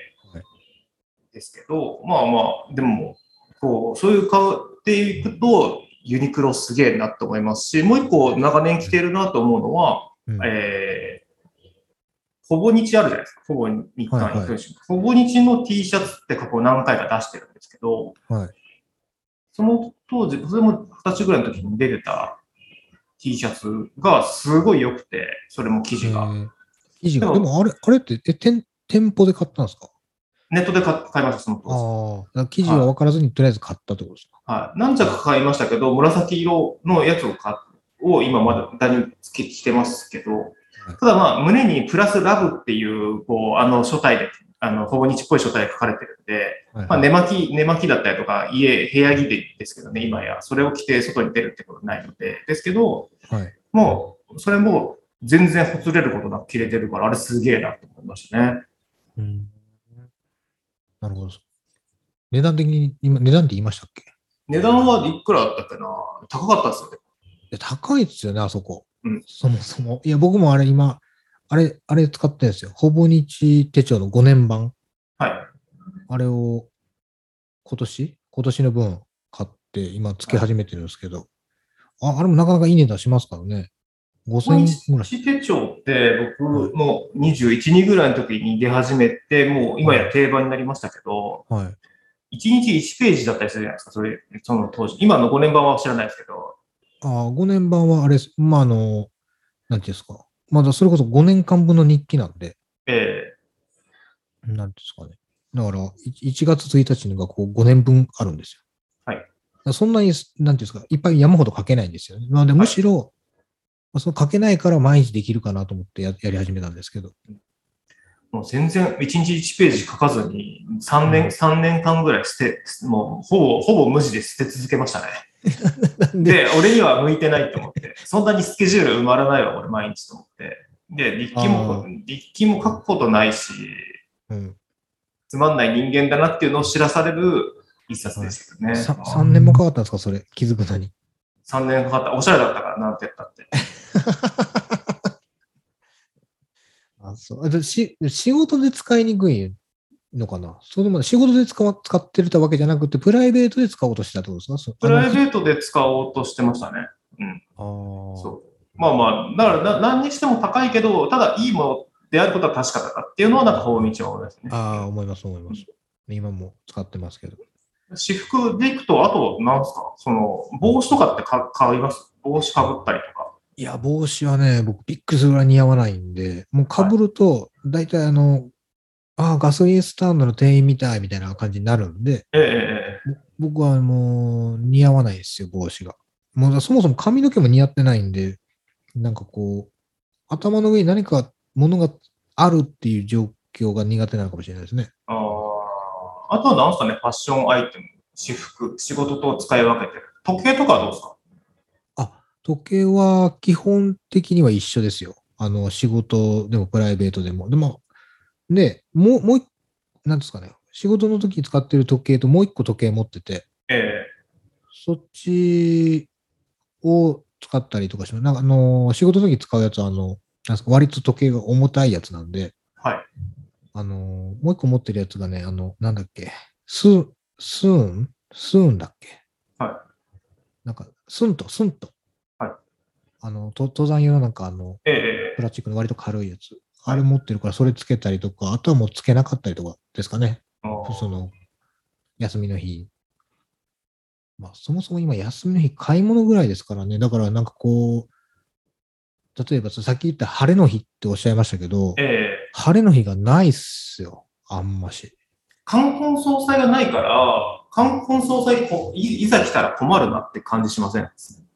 ですけど、まあまあ、でも、こう、そういう買っていくと、ユニクロすげえなと思いますし、もう一個長年着てるなと思うのは、うん、えー、ほぼ日あるじゃないですか。ほぼ日韓、はいはい、ほぼ日の T シャツって過去何回か出してるんですけど、はい、その当時、それも二十歳ぐらいの時に出てた T シャツがすごい良くて、それも生地が。生地が。でもあれ、あれってえ店店舗で買ったんですか？ネットで買買いました、その当時。ああ、生地は分からずに、とりあえず買ったってことですか？はい。何着か買いましたけど、紫色のやつを買を今まだダニつけ着てますけど、ただまあ、胸にプラスラブっていう、こう、あの、書体であの、ほぼ日っぽい書体が書かれてるんで、はい、まあ、寝巻き、寝巻きだったりとか、家、部屋着でですけどね、今や、それを着て外に出るってことないので、ですけど、はい、もう、それも全然ほつれることなく着れてるから、あれすげえなと思いましたね。うん。なるほど。値段的に、今、値段って言いましたっけ？値段はいくらだったっけな？高かったですよね。高いですよね、あそこ。うん。そもそも。いや、僕もあれ今、あれ、あれ使ってるんですよ。ほぼ日手帳の5年版。はい。あれを今年？今年の分買って今つけ始めてるんですけど、はい、ああれもなかなかいい値段しますからね。5000円ぐらい。手帳って僕も21、2ぐらいの時に出始めて、もう今や定番になりましたけど、はい、1日1ページだったりするじゃないですか、それ、その当時。今の5年版は知らないですけど。ああ、5年版はあれ、まあ、あの、なんていうんですか。まだそれこそ5年間分の日記なんで。ええー、なんですかね。だから、1月1日のがこう5年分あるんですよ。はい。そんなに、なんていうんですか、いっぱい山ほど書けないんですよね。なので、むしろ、はい、その書けないから毎日できるかなと思ってややり始めたんですけど。もう全然1日1ページ書かずに3年、うん、3年間ぐらい捨て、もうほぼ、ほぼ無地で捨て続けましたね。で、俺には向いてないと思って、そんなにスケジュール埋まらないわ、俺毎日と思って。で、日記も、日記も書くことないし、うん、つまんない人間だなっていうのを知らされる一冊でしたね。3, 3年もかかったんですか、それ、気づくのに。3年かかった。おしゃれだったから、なんて言ったって。あそうし仕事で使いにくいのかな？それも仕事で使使ってるたわけじゃなくて、プライベートで使おうとしてたってことですか？プライベートで使おうとしてましたね。うん。あそう。まあまあ、だからな何にしても高いけど、ただいいものであることは確かだっていうのは、なんか法道は思いますね。ああ、思います、思います。今も使ってますけど。私服でいくと、あと、なんすか？その、帽子とかってか買います？帽子かぶったりとか。いや、帽子はね、僕びっくりするぐらい似合わないんで、もうかぶると、大体あの、ああ、ガソリンスタンドの店員みたいみたいな感じになるんで、ええ、僕はもう似合わないですよ、帽子が。もうそもそも髪の毛も似合ってないんで、なんかこう、頭の上に何かものがあるっていう状興が苦手なのかもしれないですね。あーあとはなんすかね、ファッションアイテム、私服、仕事と使い分けてる。時計とかはどうですか？時計は基本的には一緒ですよ。あの、仕事でもプライベートでも。でも、で、もう、もう一、なんですかね、仕事の時に使ってる時計ともう一個時計持ってて、えそっちを使ったりとかします。なんかあの、仕事の時使うやつは、あの、なんですか、割と時計が重たいやつなんで、ーはい。あの、もう一個持ってるやつがね、あの、なんだっけ、スー、スーン？スーンだっけ？はなんか、スンと、スンと。はい。あの、と登山用のなんかあの、ええプラスチックの割と軽いやつ。はいあれ持ってるから、それつけたりとか、あとはもうつけなかったりとかですかね。その、休みの日。まあ、そもそも今、休みの日、買い物ぐらいですからね。だから、なんかこう、例えばささっき言った晴れの日っておっしゃいましたけど、ええ晴れの日がないっすよ。あんまし。冠婚葬祭がないから、冠婚葬祭こいいざ来たら困るなって感じしませんでも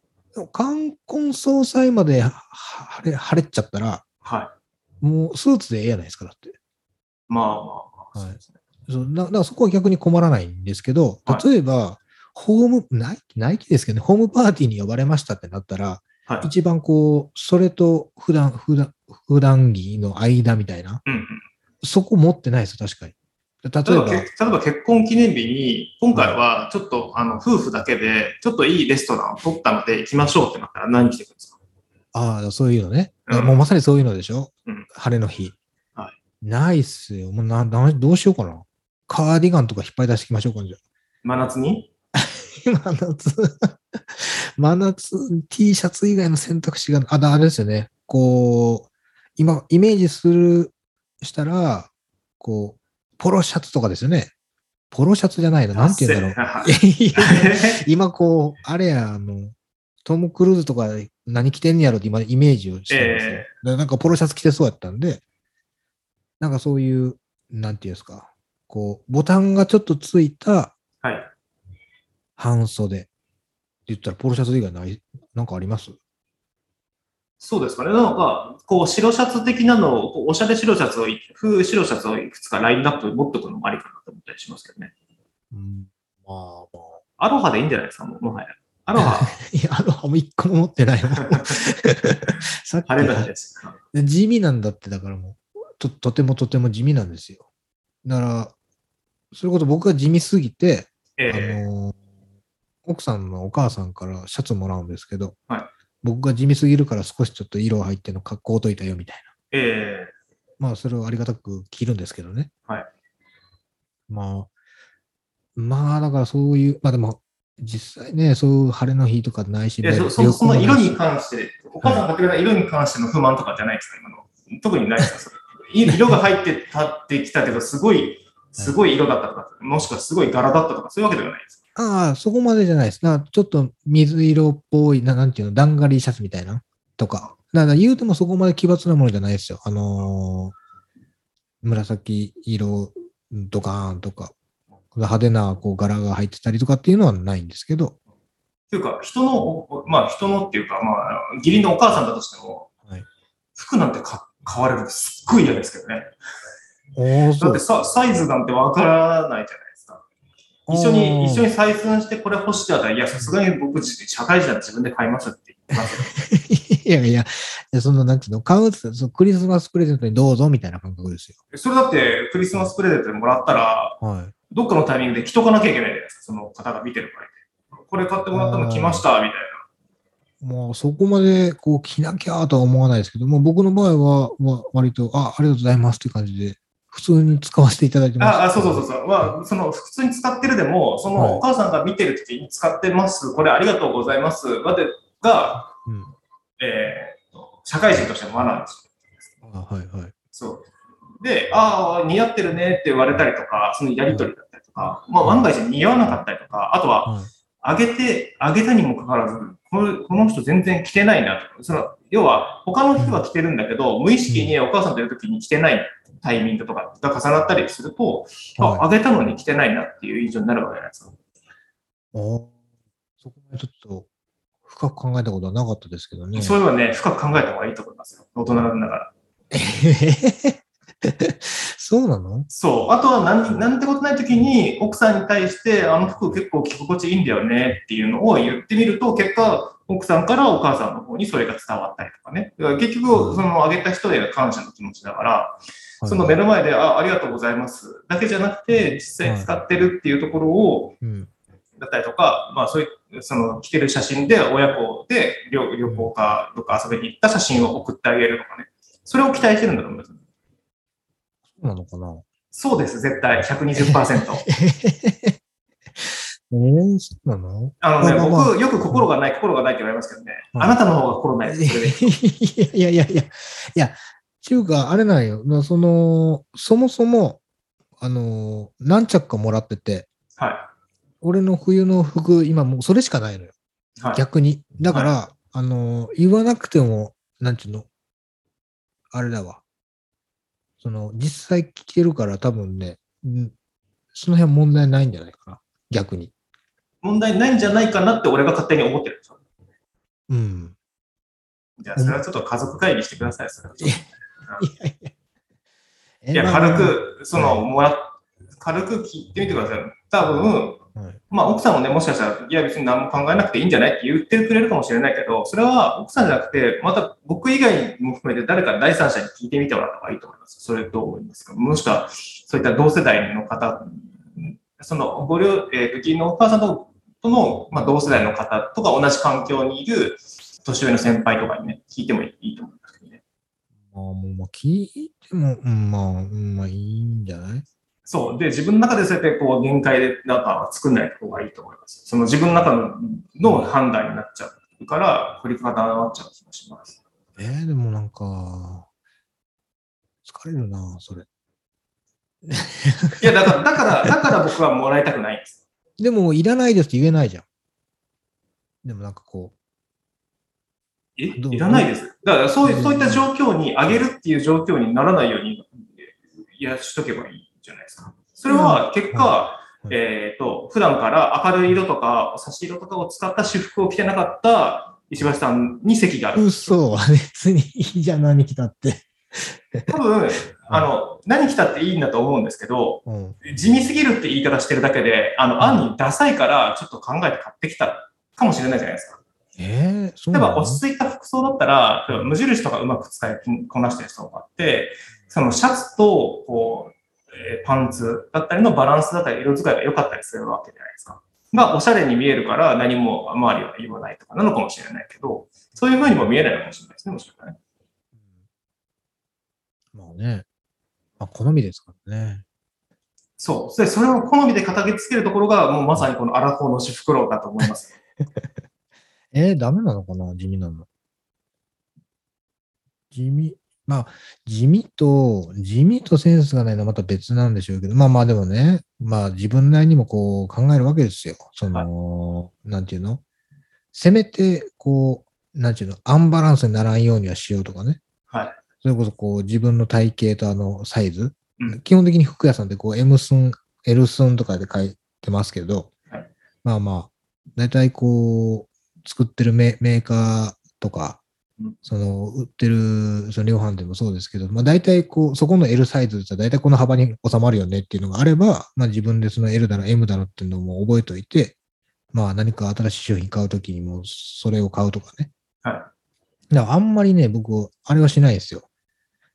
冠婚葬祭までは晴れ、晴れっちゃったら、はい。もうスーツでええやないですか、だって。まあまあまあ、はいそうですね。そうだだからそこは逆に困らないんですけどは、い例えば、ホーム、ナイキ、ナイキですけどね、ホームパーティーに呼ばれましたってなったら、はい。一番こう、それと普段、普段、普段着の間みたいな、うんうん。そこ持ってないですよ、確かに。例えば、例えば結婚記念日に、今回はちょっとあの夫婦だけで、ちょっといいレストランを取ったので行きましょうってなったら何着てくるんですか？ああ、そういうのね、うんもうまさにそういうのでしょ、うん晴れの日。はないっすよ。もうな、などうしようかな。カーディガンとか引っ張り出してきましょうか、じゃあ。真夏に？真夏、真夏、T シャツ以外の選択肢が、あ、だあれですよね。こう、今、イメージする、したら、こう、ポロシャツとかですよね。ポロシャツじゃないの。なんて言うんだろう。今こう、あれや、あの、トム・クルーズとか何着てんねやろって今イメージをしてるんですよ。えでなんかポロシャツ着てそうやったんで、なんかそういう、なんていうんですか、こう、ボタンがちょっとついたはい。半袖って言ったらポロシャツ以外ない、なんかあります？そうですかね。なんか、こう、白シャツ的なのを、こうおしゃれ白シャツをい、風白シャツをいくつかラインナップ持っとくのもありかなと思ったりしますけどね。うん、まあまあ。アロハでいいんじゃないですか、もうもはや。アロハ、いや、あの、もう一個も持ってないもん さっき晴れです。地味なんだって、だからもう、と、とてもとても地味なんですよ。だから、それこそ僕が地味すぎて、あええのー奥さんのお母さんからシャツもらうんですけど、はい僕が地味すぎるから少しちょっと色入ってるの格好といたよみたいな。ええまあ、それをありがたく着るんですけどね。はい。まあ、まあ、だからそういう、まあでも、実際ね、そういう晴れの日とかないし、ね、そそその色に関して、お母さんが買ってくれた色に関しての不満とかじゃないですか、今の。特にないですか、それ。い色が入ってたってきたけど、すごい、すごい色だったとか、もしくはすごい柄だったとか、そういうわけではないです。ああ、そこまでじゃないです。だからちょっと水色っぽい、ななんていうの、ダンガリーシャツみたいな？とか。だから言うてもそこまで奇抜なものじゃないですよ。あのー紫色ドカーンとか、派手なこう柄が入ってたりとかっていうのはないんですけど、というか、人の、おまあ人のっていうか、まあ、義理のお母さんだとしても、はい服なんてか買われるのすっごい嫌ですけどね。だって。さサイズなんてわからないじゃないですか。一緒に、一緒に。に採寸してこれ欲しいだったら、いや、さすがに僕、社会人は自分で買いますって言ってますよ。いやいや、いやその、なんていうの、買うってそのクリスマスプレゼントにどうぞみたいな感覚ですよ。それだって、クリスマスプレゼントでもらったら、はい。どっかのタイミングで着とかなきゃいけないじゃないですか、その方が見てるから。これ買ってもらったの来ました、みたいもうそこまでこう着なきゃとは思わないですけども、僕の場合はわ割と、あ、ありがとうございますっていう感じで、普通に使わせていただいてな。ます。ああ、そうそうそうそう。まあ、その、普通に使ってるでも、そはいの、お母さんが見てるときに使ってます、これありがとうございます、までが、うん。えーと、社会人としてのマナーですよ。あはいはい。そう。で、ああ、似合ってるねって言われたりとか、そのやりとりだったりとか、まあ、万が一似合わなかったりとか、あとは、はいあげて、あげたにもかかわらず、このこの人全然着てないなと。その、要は、他の人は着てるんだけど、無意識にお母さんといるときに着てないタイミングとかが重なったりすると、はいあ、あげたのに着てないなっていう印象になるわけじゃないですか。おそこまでちょっと深く考えたことはなかったですけどね。そういうのはね、深く考えた方がいいと思いますよ。大人なんだから。そうなの？そう。あとは何、なんてことない時に、奥さんに対して、あの服結構着心地いいんだよねっていうのを言ってみると、結果、奥さんからお母さんの方にそれが伝わったりとかね。だから結局、そのあげた人への感謝の気持ちだから、その目の前で、あ、ありがとうございます。だけじゃなくて、実際使ってるっていうところを、うん。だったりとか、まあそういう、その着てる写真で親子で旅旅行かどっか遊びに行った写真を送ってあげるとかね。それを期待してるんだと思います。そうなのかな？そうです、絶対。120%。えー、そうなの？あのね、まあまあまあ僕、よく心がない、心がないって言われますけどね。はいあなたの方が心ないです。それで。いやいやいやいや、いや、ちゅうか、あれなんよ。なその、そもそも、あの、何着かもらってて、は俺の冬の服、今もうそれしかないのよ。い。はい。逆に。だから、あの、言わなくても、なんちゅうの、あれだわ。その、実際着てるから多分ね、うんその辺問題ないんじゃないかな。逆に。問題ないんじゃないかなって俺が勝手に思ってるんですよ。うん。じゃあ、それはちょっと家族会議してください。それはいやいや。えいや、軽く、その、もらっ軽く聞いてみてください。多分、はいまあ、奥さんもね、もしかしたら、いや、別に何も考えなくていいんじゃないって言ってくれるかもしれないけど、それは奥さんじゃなくて、また僕以外も含めて誰か第三者に聞いてみてもらった方がいいと思います。それどう思いますか？もしくは、そういった同世代の方、その、ご両、えー、義理のお母さんととの、まあ、同世代の方とか同じ環境にいる年上の先輩とかにね、聞いてもいいと思いますけどね。まあ、もう、まあ、聞いても、うん、まあ、うん、まあ、いいんじゃない？そう。で、自分の中でそうやってこう限界でなんか作んない方がいいと思います。その自分の中のの判断になっちゃうから、振り方になっちゃう気がします。えー、でもなんか、疲れるな、それ。いや、だから、だから、だから僕はもらいたくないんです。でも、いらないですって言えないじゃん。でもなんかこういらないです。だからそういう、そういった状況に、上げるっていう状況にならないように、いや、しとけばいいんじゃないですか。それは結果、いえっ、と、普段から明るい色とか、差し色とかを使った私服を着てなかった石橋さんに席があう、る。嘘、別にいいじゃん、何来たって。多分、あの、何着たっていいんだと思うんですけど、うん。地味すぎるって言い方してるだけで、あの、案にダサいからちょっと考えて買ってきたかもしれないじゃないですか。えー、例えば落ち着いた服装だったら、無印とかうまく使いこなしてる人があって、そのシャツと、こう、えーパンツだったりのバランスだったり、色使いが良かったりするわけじゃないですか。が、おしゃれに見えるから何も周りは言わないとかなのかもしれないけど、そういう風にも見えないのかもしれないですね、もしかしたらね。まあね。まあ、好みですからね。そう。で、それを好みで片付けつけるところが、もうまさにこのアラフォーの私服論だと思います。えー、ダメなのかな？地味なの。地味。まあ、地味と、地味とセンスがないのはまた別なんでしょうけど、まあまあでもね、まあ自分なりにもこう考えるわけですよ。その、なんていうの？せめて、こう、なんていうの？アンバランスにならんようにはしようとかね。はい。それこそこう自分の体型とあのサイズ。うん基本的に服屋さんってこう M 寸、L 寸とかで書いてますけど、はいまあまあ、大体こう、作ってるメメーカーとか、うんその売ってるその量販店もそうですけど、まあ大体こう、そこの L サイズって大体この幅に収まるよねっていうのがあれば、まあ自分でその L だの M だのっていうのも覚えておいて、まあ何か新しい商品買うときにもそれを買うとかね。はい。だからあんまりね、僕、あれはしないですよ。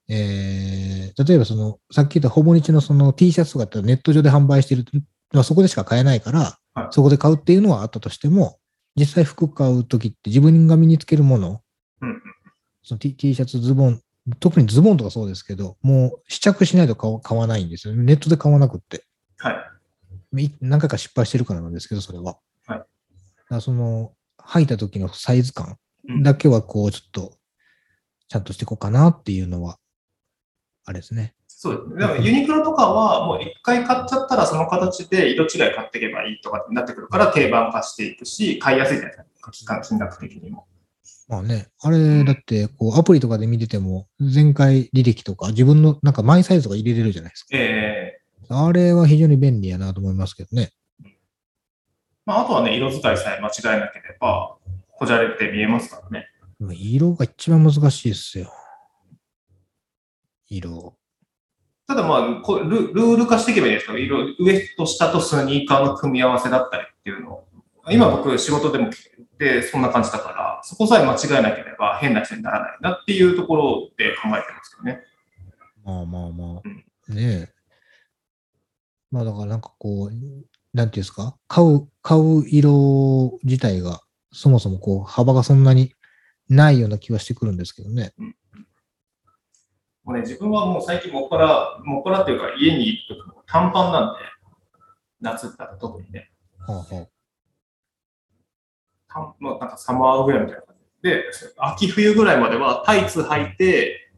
えー、例えばその、さっき言ったほぼ日のその T シャツとかってネット上で販売してる、まあ、そこでしか買えないから、はいそこで買うっていうのはあったとしても、実際服買うときって自分が身につけるもの。その T, T シャツ、ズボン、特にズボンとかそうですけど、もう試着しないと買わ買わないんですよ。ネットで買わなくって。はい。い何回か失敗してるからなんですけど、それは。はいだその、履いた時のサイズ感うんだけは、こう、ちょっと、ちゃんとしていこうかなっていうのは、あれですね。そうですね。でもユニクロとかはもう一回買っちゃったらその形で色違い買っていけばいいとかになってくるから定番化していくし、買いやすいじゃないですか。金額的にも。まあね、あれ、だって、こう、アプリとかで見てても、前回履歴とか、自分の、なんかマイサイズとか入れれるじゃないですか。ええあれは非常に便利やなと思いますけどね。まあ、あとはね、色使いさえ間違えなければ、こじゃれて見えますからね。まあ色が一番難しいですよ。色。ただまあこル、ルール化していけばいいですかいろいろ上と下とスニーカーの組み合わせだったりっていうのを。今僕仕事でもでそんな感じだから、そこさえ間違えなければ変な人にならないなっていうところで考えてますけどね。まあまあまうんあ。ねえ。まあだからなんかこう、なんていうんですか、買う、買う色自体が、そもそもこう、幅がそんなにないような気はしてくるんですけどね。もうね、自分はもう最近もっぱら、もっぱらっていうか家にいる時も短パンなんで、夏だと特にね、はあは短まあ、なんかサマーウェアみたいな感じで、秋冬ぐらいまではタイツ履いて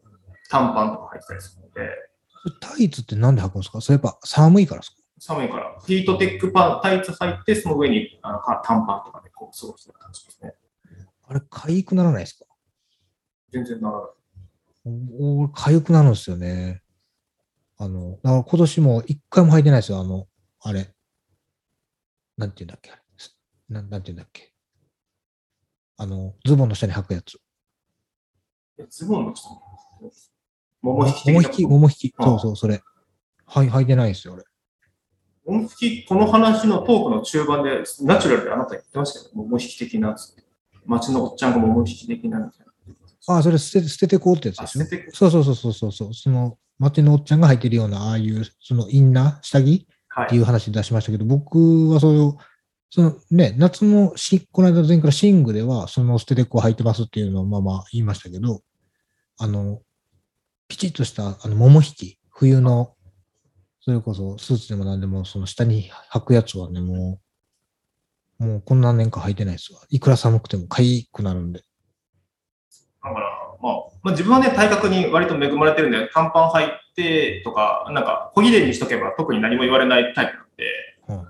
短パンとか履いてたりするので、タイツってなんで履くんですか？それやっぱ寒いからですか？寒いから、ヒートテックパン、タイツ履いて、その上にあのか短パンとかでこう過ごしてる感じですね。あれ、痒くならないですか？全然ならない。お俺、痒くなるんですよね。あの、だから今年も一回も履いてないですよ。あの、あれ。なんて言うんだっけあれなんなんて言うんだっけあの、ズボンの下に履くやつ。えズボンの下に桃引き的な桃引き、桃引き。ああそうそう、それ。はい、履いてないんですよ、俺。桃引き、この話のトークの中盤で、ナチュラルであなた言ってましたけど、桃引き的なっつって、街のおっちゃんが桃引き的なみたいな。ああ、それ捨て捨ててこうってやつですよあ捨ててこ。そうそうそうそうそうその、街のおっちゃんが履いてるような、ああいう、そのインナー、下着っていはい。う話出しましたけど、僕はそれを、そのね、夏のし、この間前からシングでは、その捨ててこう履いてますっていうのをまあまあ言いましたけど、あの、ピチッとした、あの、桃引き、冬の、それこそスーツでも何でも、その下に履くやつはね、もう、もうこん何年か履いてないですわ。いくら寒くてもかゆくなるんで。だから、まあ、まあ、自分はね、体格に割と恵まれてるんで、短パン履いてとか、なんか小切れにしとけば特に何も言われないタイプなんで、うん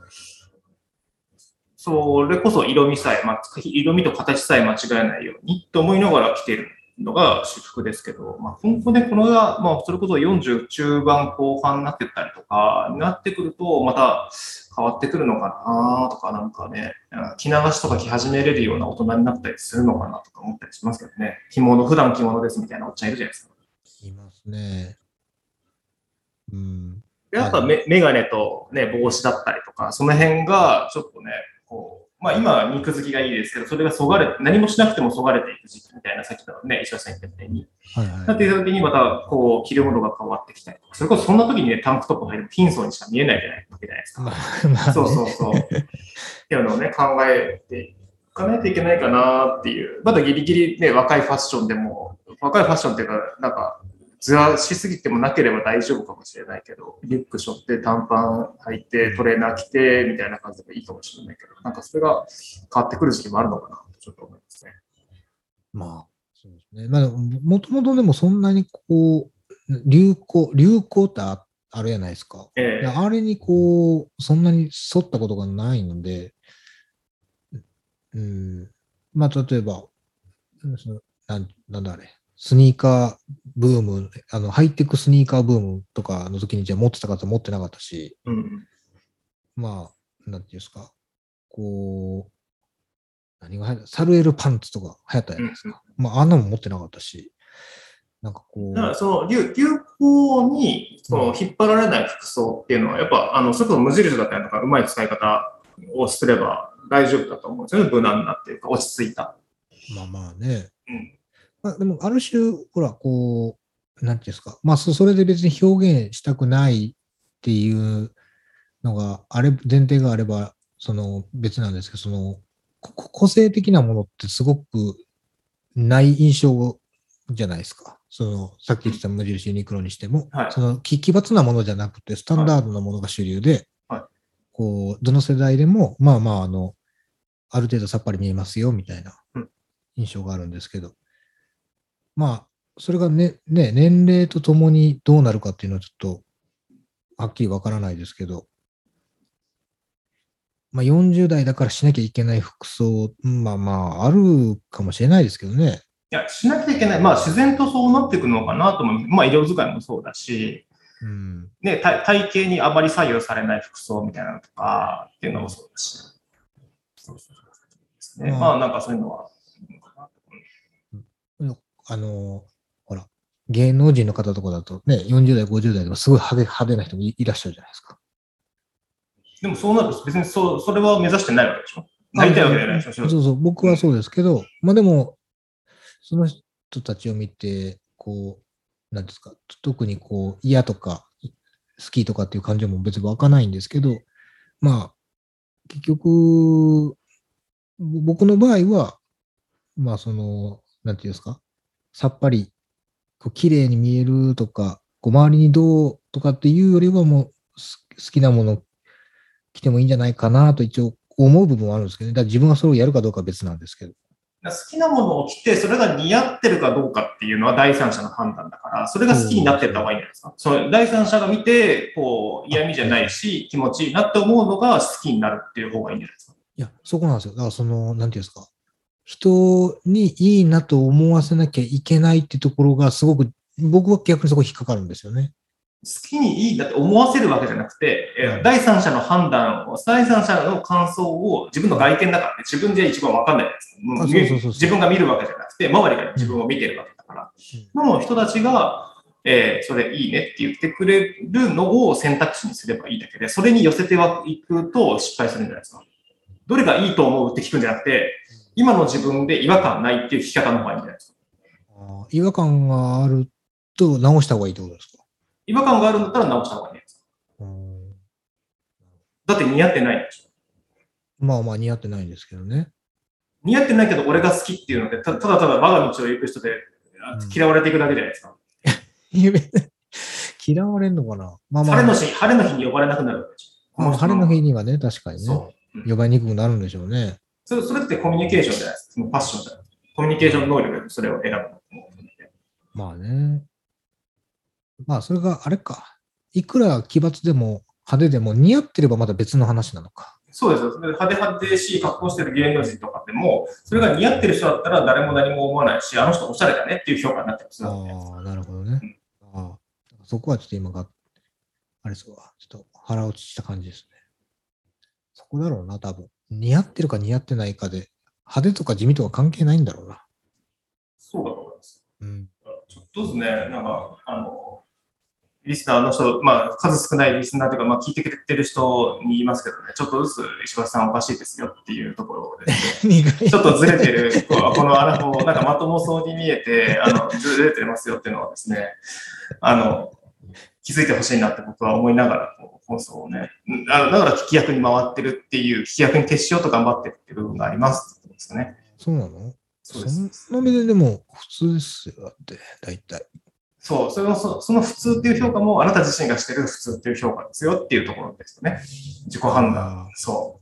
それこそ色味さえ、まあ、色味と形さえ間違えないようにと思いながら着てるのが私服ですけど、まあ、今後ね、このが、まあ、それこそ40中盤後半になってったりとか、になってくると、また変わってくるのかなとか、なんかね、着流しとか着始めれるような大人になったりするのかなとか思ったりしますけどね。着物、普段着物ですみたいなおっちゃんいるじゃないですか。いますね。うん。でやっぱメメガネと、ね、帽子だったりとか、その辺がちょっとね、こう、まあ今は肉付きがいいですけど、それがそがれ、何もしなくてもそがれていく時期みたいな、さっきのね、石橋さん言ったみたいに。はいなっはい。ていう時にまた、こう、着るものが変わってきたりとか、それこそそんな時にね、タンクトップ入ると貧相にしか見えないじゃないわけじゃないですか。まあ、まあね、そうそうそう。っていうのをね、考えていかないといけないかなっていう。まだギリギリね、若いファッションでも、若いファッションっていうか、なんか、ずらしすぎてもなければ大丈夫かもしれないけど、リュック背負って短パン履いて、トレーナー着て、みたいな感じでもいいかもしれないけど、なんかそれが変わってくる時期もあるのかなとちょっと思いますね。まあ、そうですね。まあ、もともとでもそんなにこう、流行、流行ってああるじゃないですか。ええであれにこう、そんなに沿ったことがないので、うん、まあ、例えば、なんなんだあれ、スニーカーブーム、あの、ハイテクスニーカーブームとかの時にじゃあ持ってたかと持ってなかったし、うん。まあ、なんていうんですか、こう、何が流行ったサルエルパンツとか流行ったじゃないですか。まあ、あんなもん持ってなかったし、なんかこう、だからその流流行にその引っ張られない服装っていうのは、やっぱ、あの、それこそ無印だったりとか、うまい使い方をすれば大丈夫だと思うんですよね。無難なっていうか、落ち着いた。まあまあね。うんまあ、でも、ある種、ほら、こう、なんていうんですか、まあ、そそれで別に表現したくないっていうのが、あれ、前提があれば、その別なんですけど、その、こ個性的なものってすごくない印象じゃないですか。その、さっき言ってた無印ユニクロにしても、はい。その、奇奇抜なものじゃなくて、スタンダードなものが主流で、はい。こう、どの世代でも、まあまあ、あの、ある程度さっぱり見えますよ、みたいなうん。印象があるんですけど、まあ、それがね、ね、年齢とともにどうなるかっていうのはちょっと、はっきりわからないですけど、まあ40代だからしなきゃいけない服装、まあまあ、あるかもしれないですけどね。いや、しなきゃいけない。まあ、自然とそうなっていくのかなと思う。まあ、色使いもそうだし、うん。ね、体体型にあまり左右されない服装みたいなのとかっていうのもそうだし。そうそうそうですね。うんまあ、なんかそういうのは、あの、ほら、芸能人の方とかだとね、40代、50代でもすごい派手派手な人もいいらっしゃるじゃないですか。でもそうなると別にそうそれは目指してないわけでしょ？なりたいわけじゃないでしょ？そうそう、僕はそうですけど、まあでも、その人たちを見て、こう、なんですか、特にこう、嫌とか、好きとかっていう感情も別に湧かないんですけど、まあ、結局、ぼ僕の場合は、まあその、なんていうんですか、さっぱり、こう綺麗に見えるとか、こう周りにどうとかっていうよりはもうす好きなもの着てもいいんじゃないかなと一応思う部分はあるんですけどね。だから自分がそれをやるかどうかは別なんですけど。好きなものを着て、それが似合ってるかどうかっていうのは第三者の判断だから、それが好きになってった方がいいんじゃないですか。その第三者が見て、こう、嫌味じゃないし、気持ちいいなって思うのが好きになるっていう方がいいんじゃないですか。いや、そこなんですよ。だからその、なんていうんですか。人にいいなと思わせなきゃいけないってところがすごく、僕は逆にそこ引っかかるんですよね。好きにいいなって思わせるわけじゃなくて、第三者の判断を、第三者の感想を自分の外見だからね、自分じゃ一番わかんないです自分が見るわけじゃなくて、周りが自分を見てるわけだから。の人たちが、えーそれいいねって言ってくれるのを選択肢にすればいいだけで、それに寄せていくと失敗するんじゃないですか。どれがいいと思うって聞くんじゃなくて、今の自分で違和感ないっていう聞き方の方がいいんじゃないですか？あー違和感があると直した方がいいってことですか？違和感があるんだったら直した方がいいんじゃないですか？うんだって似合ってないんでしょ。まあまあ似合ってないんですけどね。似合ってないけど俺が好きっていうので、たただただ我が道を行く人で嫌われていくだけじゃないですか。嫌われんのかな？まあまあ、晴れの日、晴れの日に呼ばれなくなるわけでしょ。まあ晴れの日にはね、確かにね。呼ばれにくくなるんでしょうね。それそれってコミュニケーションじゃないですか。そのパッションじゃないコミュニケーション能力でそれを選ぶので。まあね。まあそれがあれか。いくら奇抜でも派手でも似合ってればまた別の話なのか。そうですよ。派手派手し、格好してる芸能人とかでも、それが似合ってる人だったら誰も何も思わないし、あの人おしゃれだねっていう評価になってますあよ。あ、なるほどね。ああそこはちょっと今が、あれそうわ。ちょっと腹落ちした感じですね。そこだろうな、多分。似合ってるか似合ってないかで、派手とか地味とか関係ないんだろうな。そうだと思います。うん。ちょっとずつね、なんか、あの、リスナーの人、まあ、数少ないリスナーというか、まあ、聞いてくれてる人に言いますけどね、ちょっとずつ石橋さんおかしいですよっていうところで、苦いちょっとずれてる、こうこの穴も、なんかまともそうに見えて、あの、ずれてますよっていうのはですね、あの、気づいてほしいなって僕は思いながら、こう放送をね、だから聞き役に回ってるっていう、聞き役に徹しようと頑張ってるっていう部分がありますってことですね。そうなの？そうです。その目ででも普通ですよ、だって、大体。そう、そのそその普通っていう評価も、あなた自身がしてる普通っていう評価ですよっていうところですよね。自己判あ断ー。そ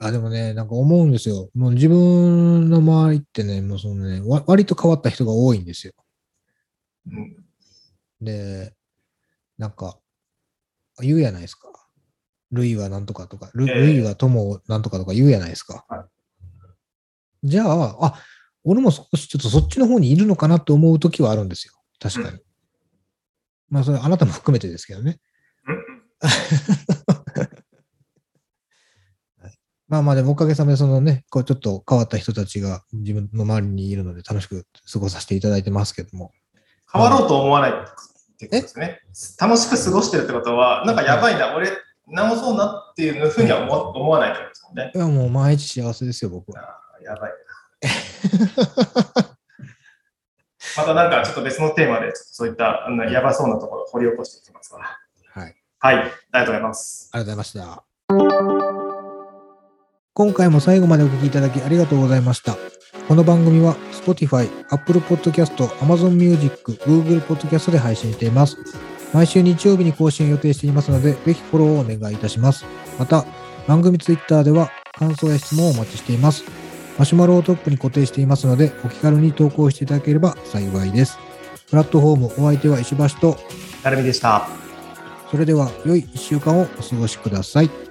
あ、でもね、なんか思うんですよ。もう自分の周りってね、もうそのね、わ割と変わった人が多いんですよ。う。うん、で、なんか、言うやないですか。ルイはなんとかとか、ル,、イは友をなんとかとか言うやないですか。はじゃあ、あ、俺も少しちょっとそっちの方にいるのかなと思うときはあるんですよ。確かに。まあ、それあなたも含めてですけどね。うんうん まあまあでもおかげさまでそのね、こうちょっと変わった人たちが自分の周りにいるので楽しく過ごさせていただいてますけども。変わろうと思わないってことですね。楽しく過ごしてるってことは、なんかやばいな、俺、直そうなっていうふうには思思わないってことですもんね。いやもう毎日幸せですよ、僕は。やばいな。またなんかちょっと別のテーマで、そういったあのやばそうなところを掘り起こしていきますから。はい。はい、ありがとうございます。ありがとうございました。今回も最後までお聞きいただきありがとうございました。この番組は Spotify、Apple Podcast、Amazon Music、Google Podcast で配信しています。毎週日曜日に更新を予定していますので、ぜひフォローをお願いいたします。また、番組 Twitter では感想や質問をお待ちしています。マシュマロをトップに固定していますので、お気軽に投稿していただければ幸いです。プラットフォームお相手は石橋と、なるみでした。それでは良い1週間をお過ごしください。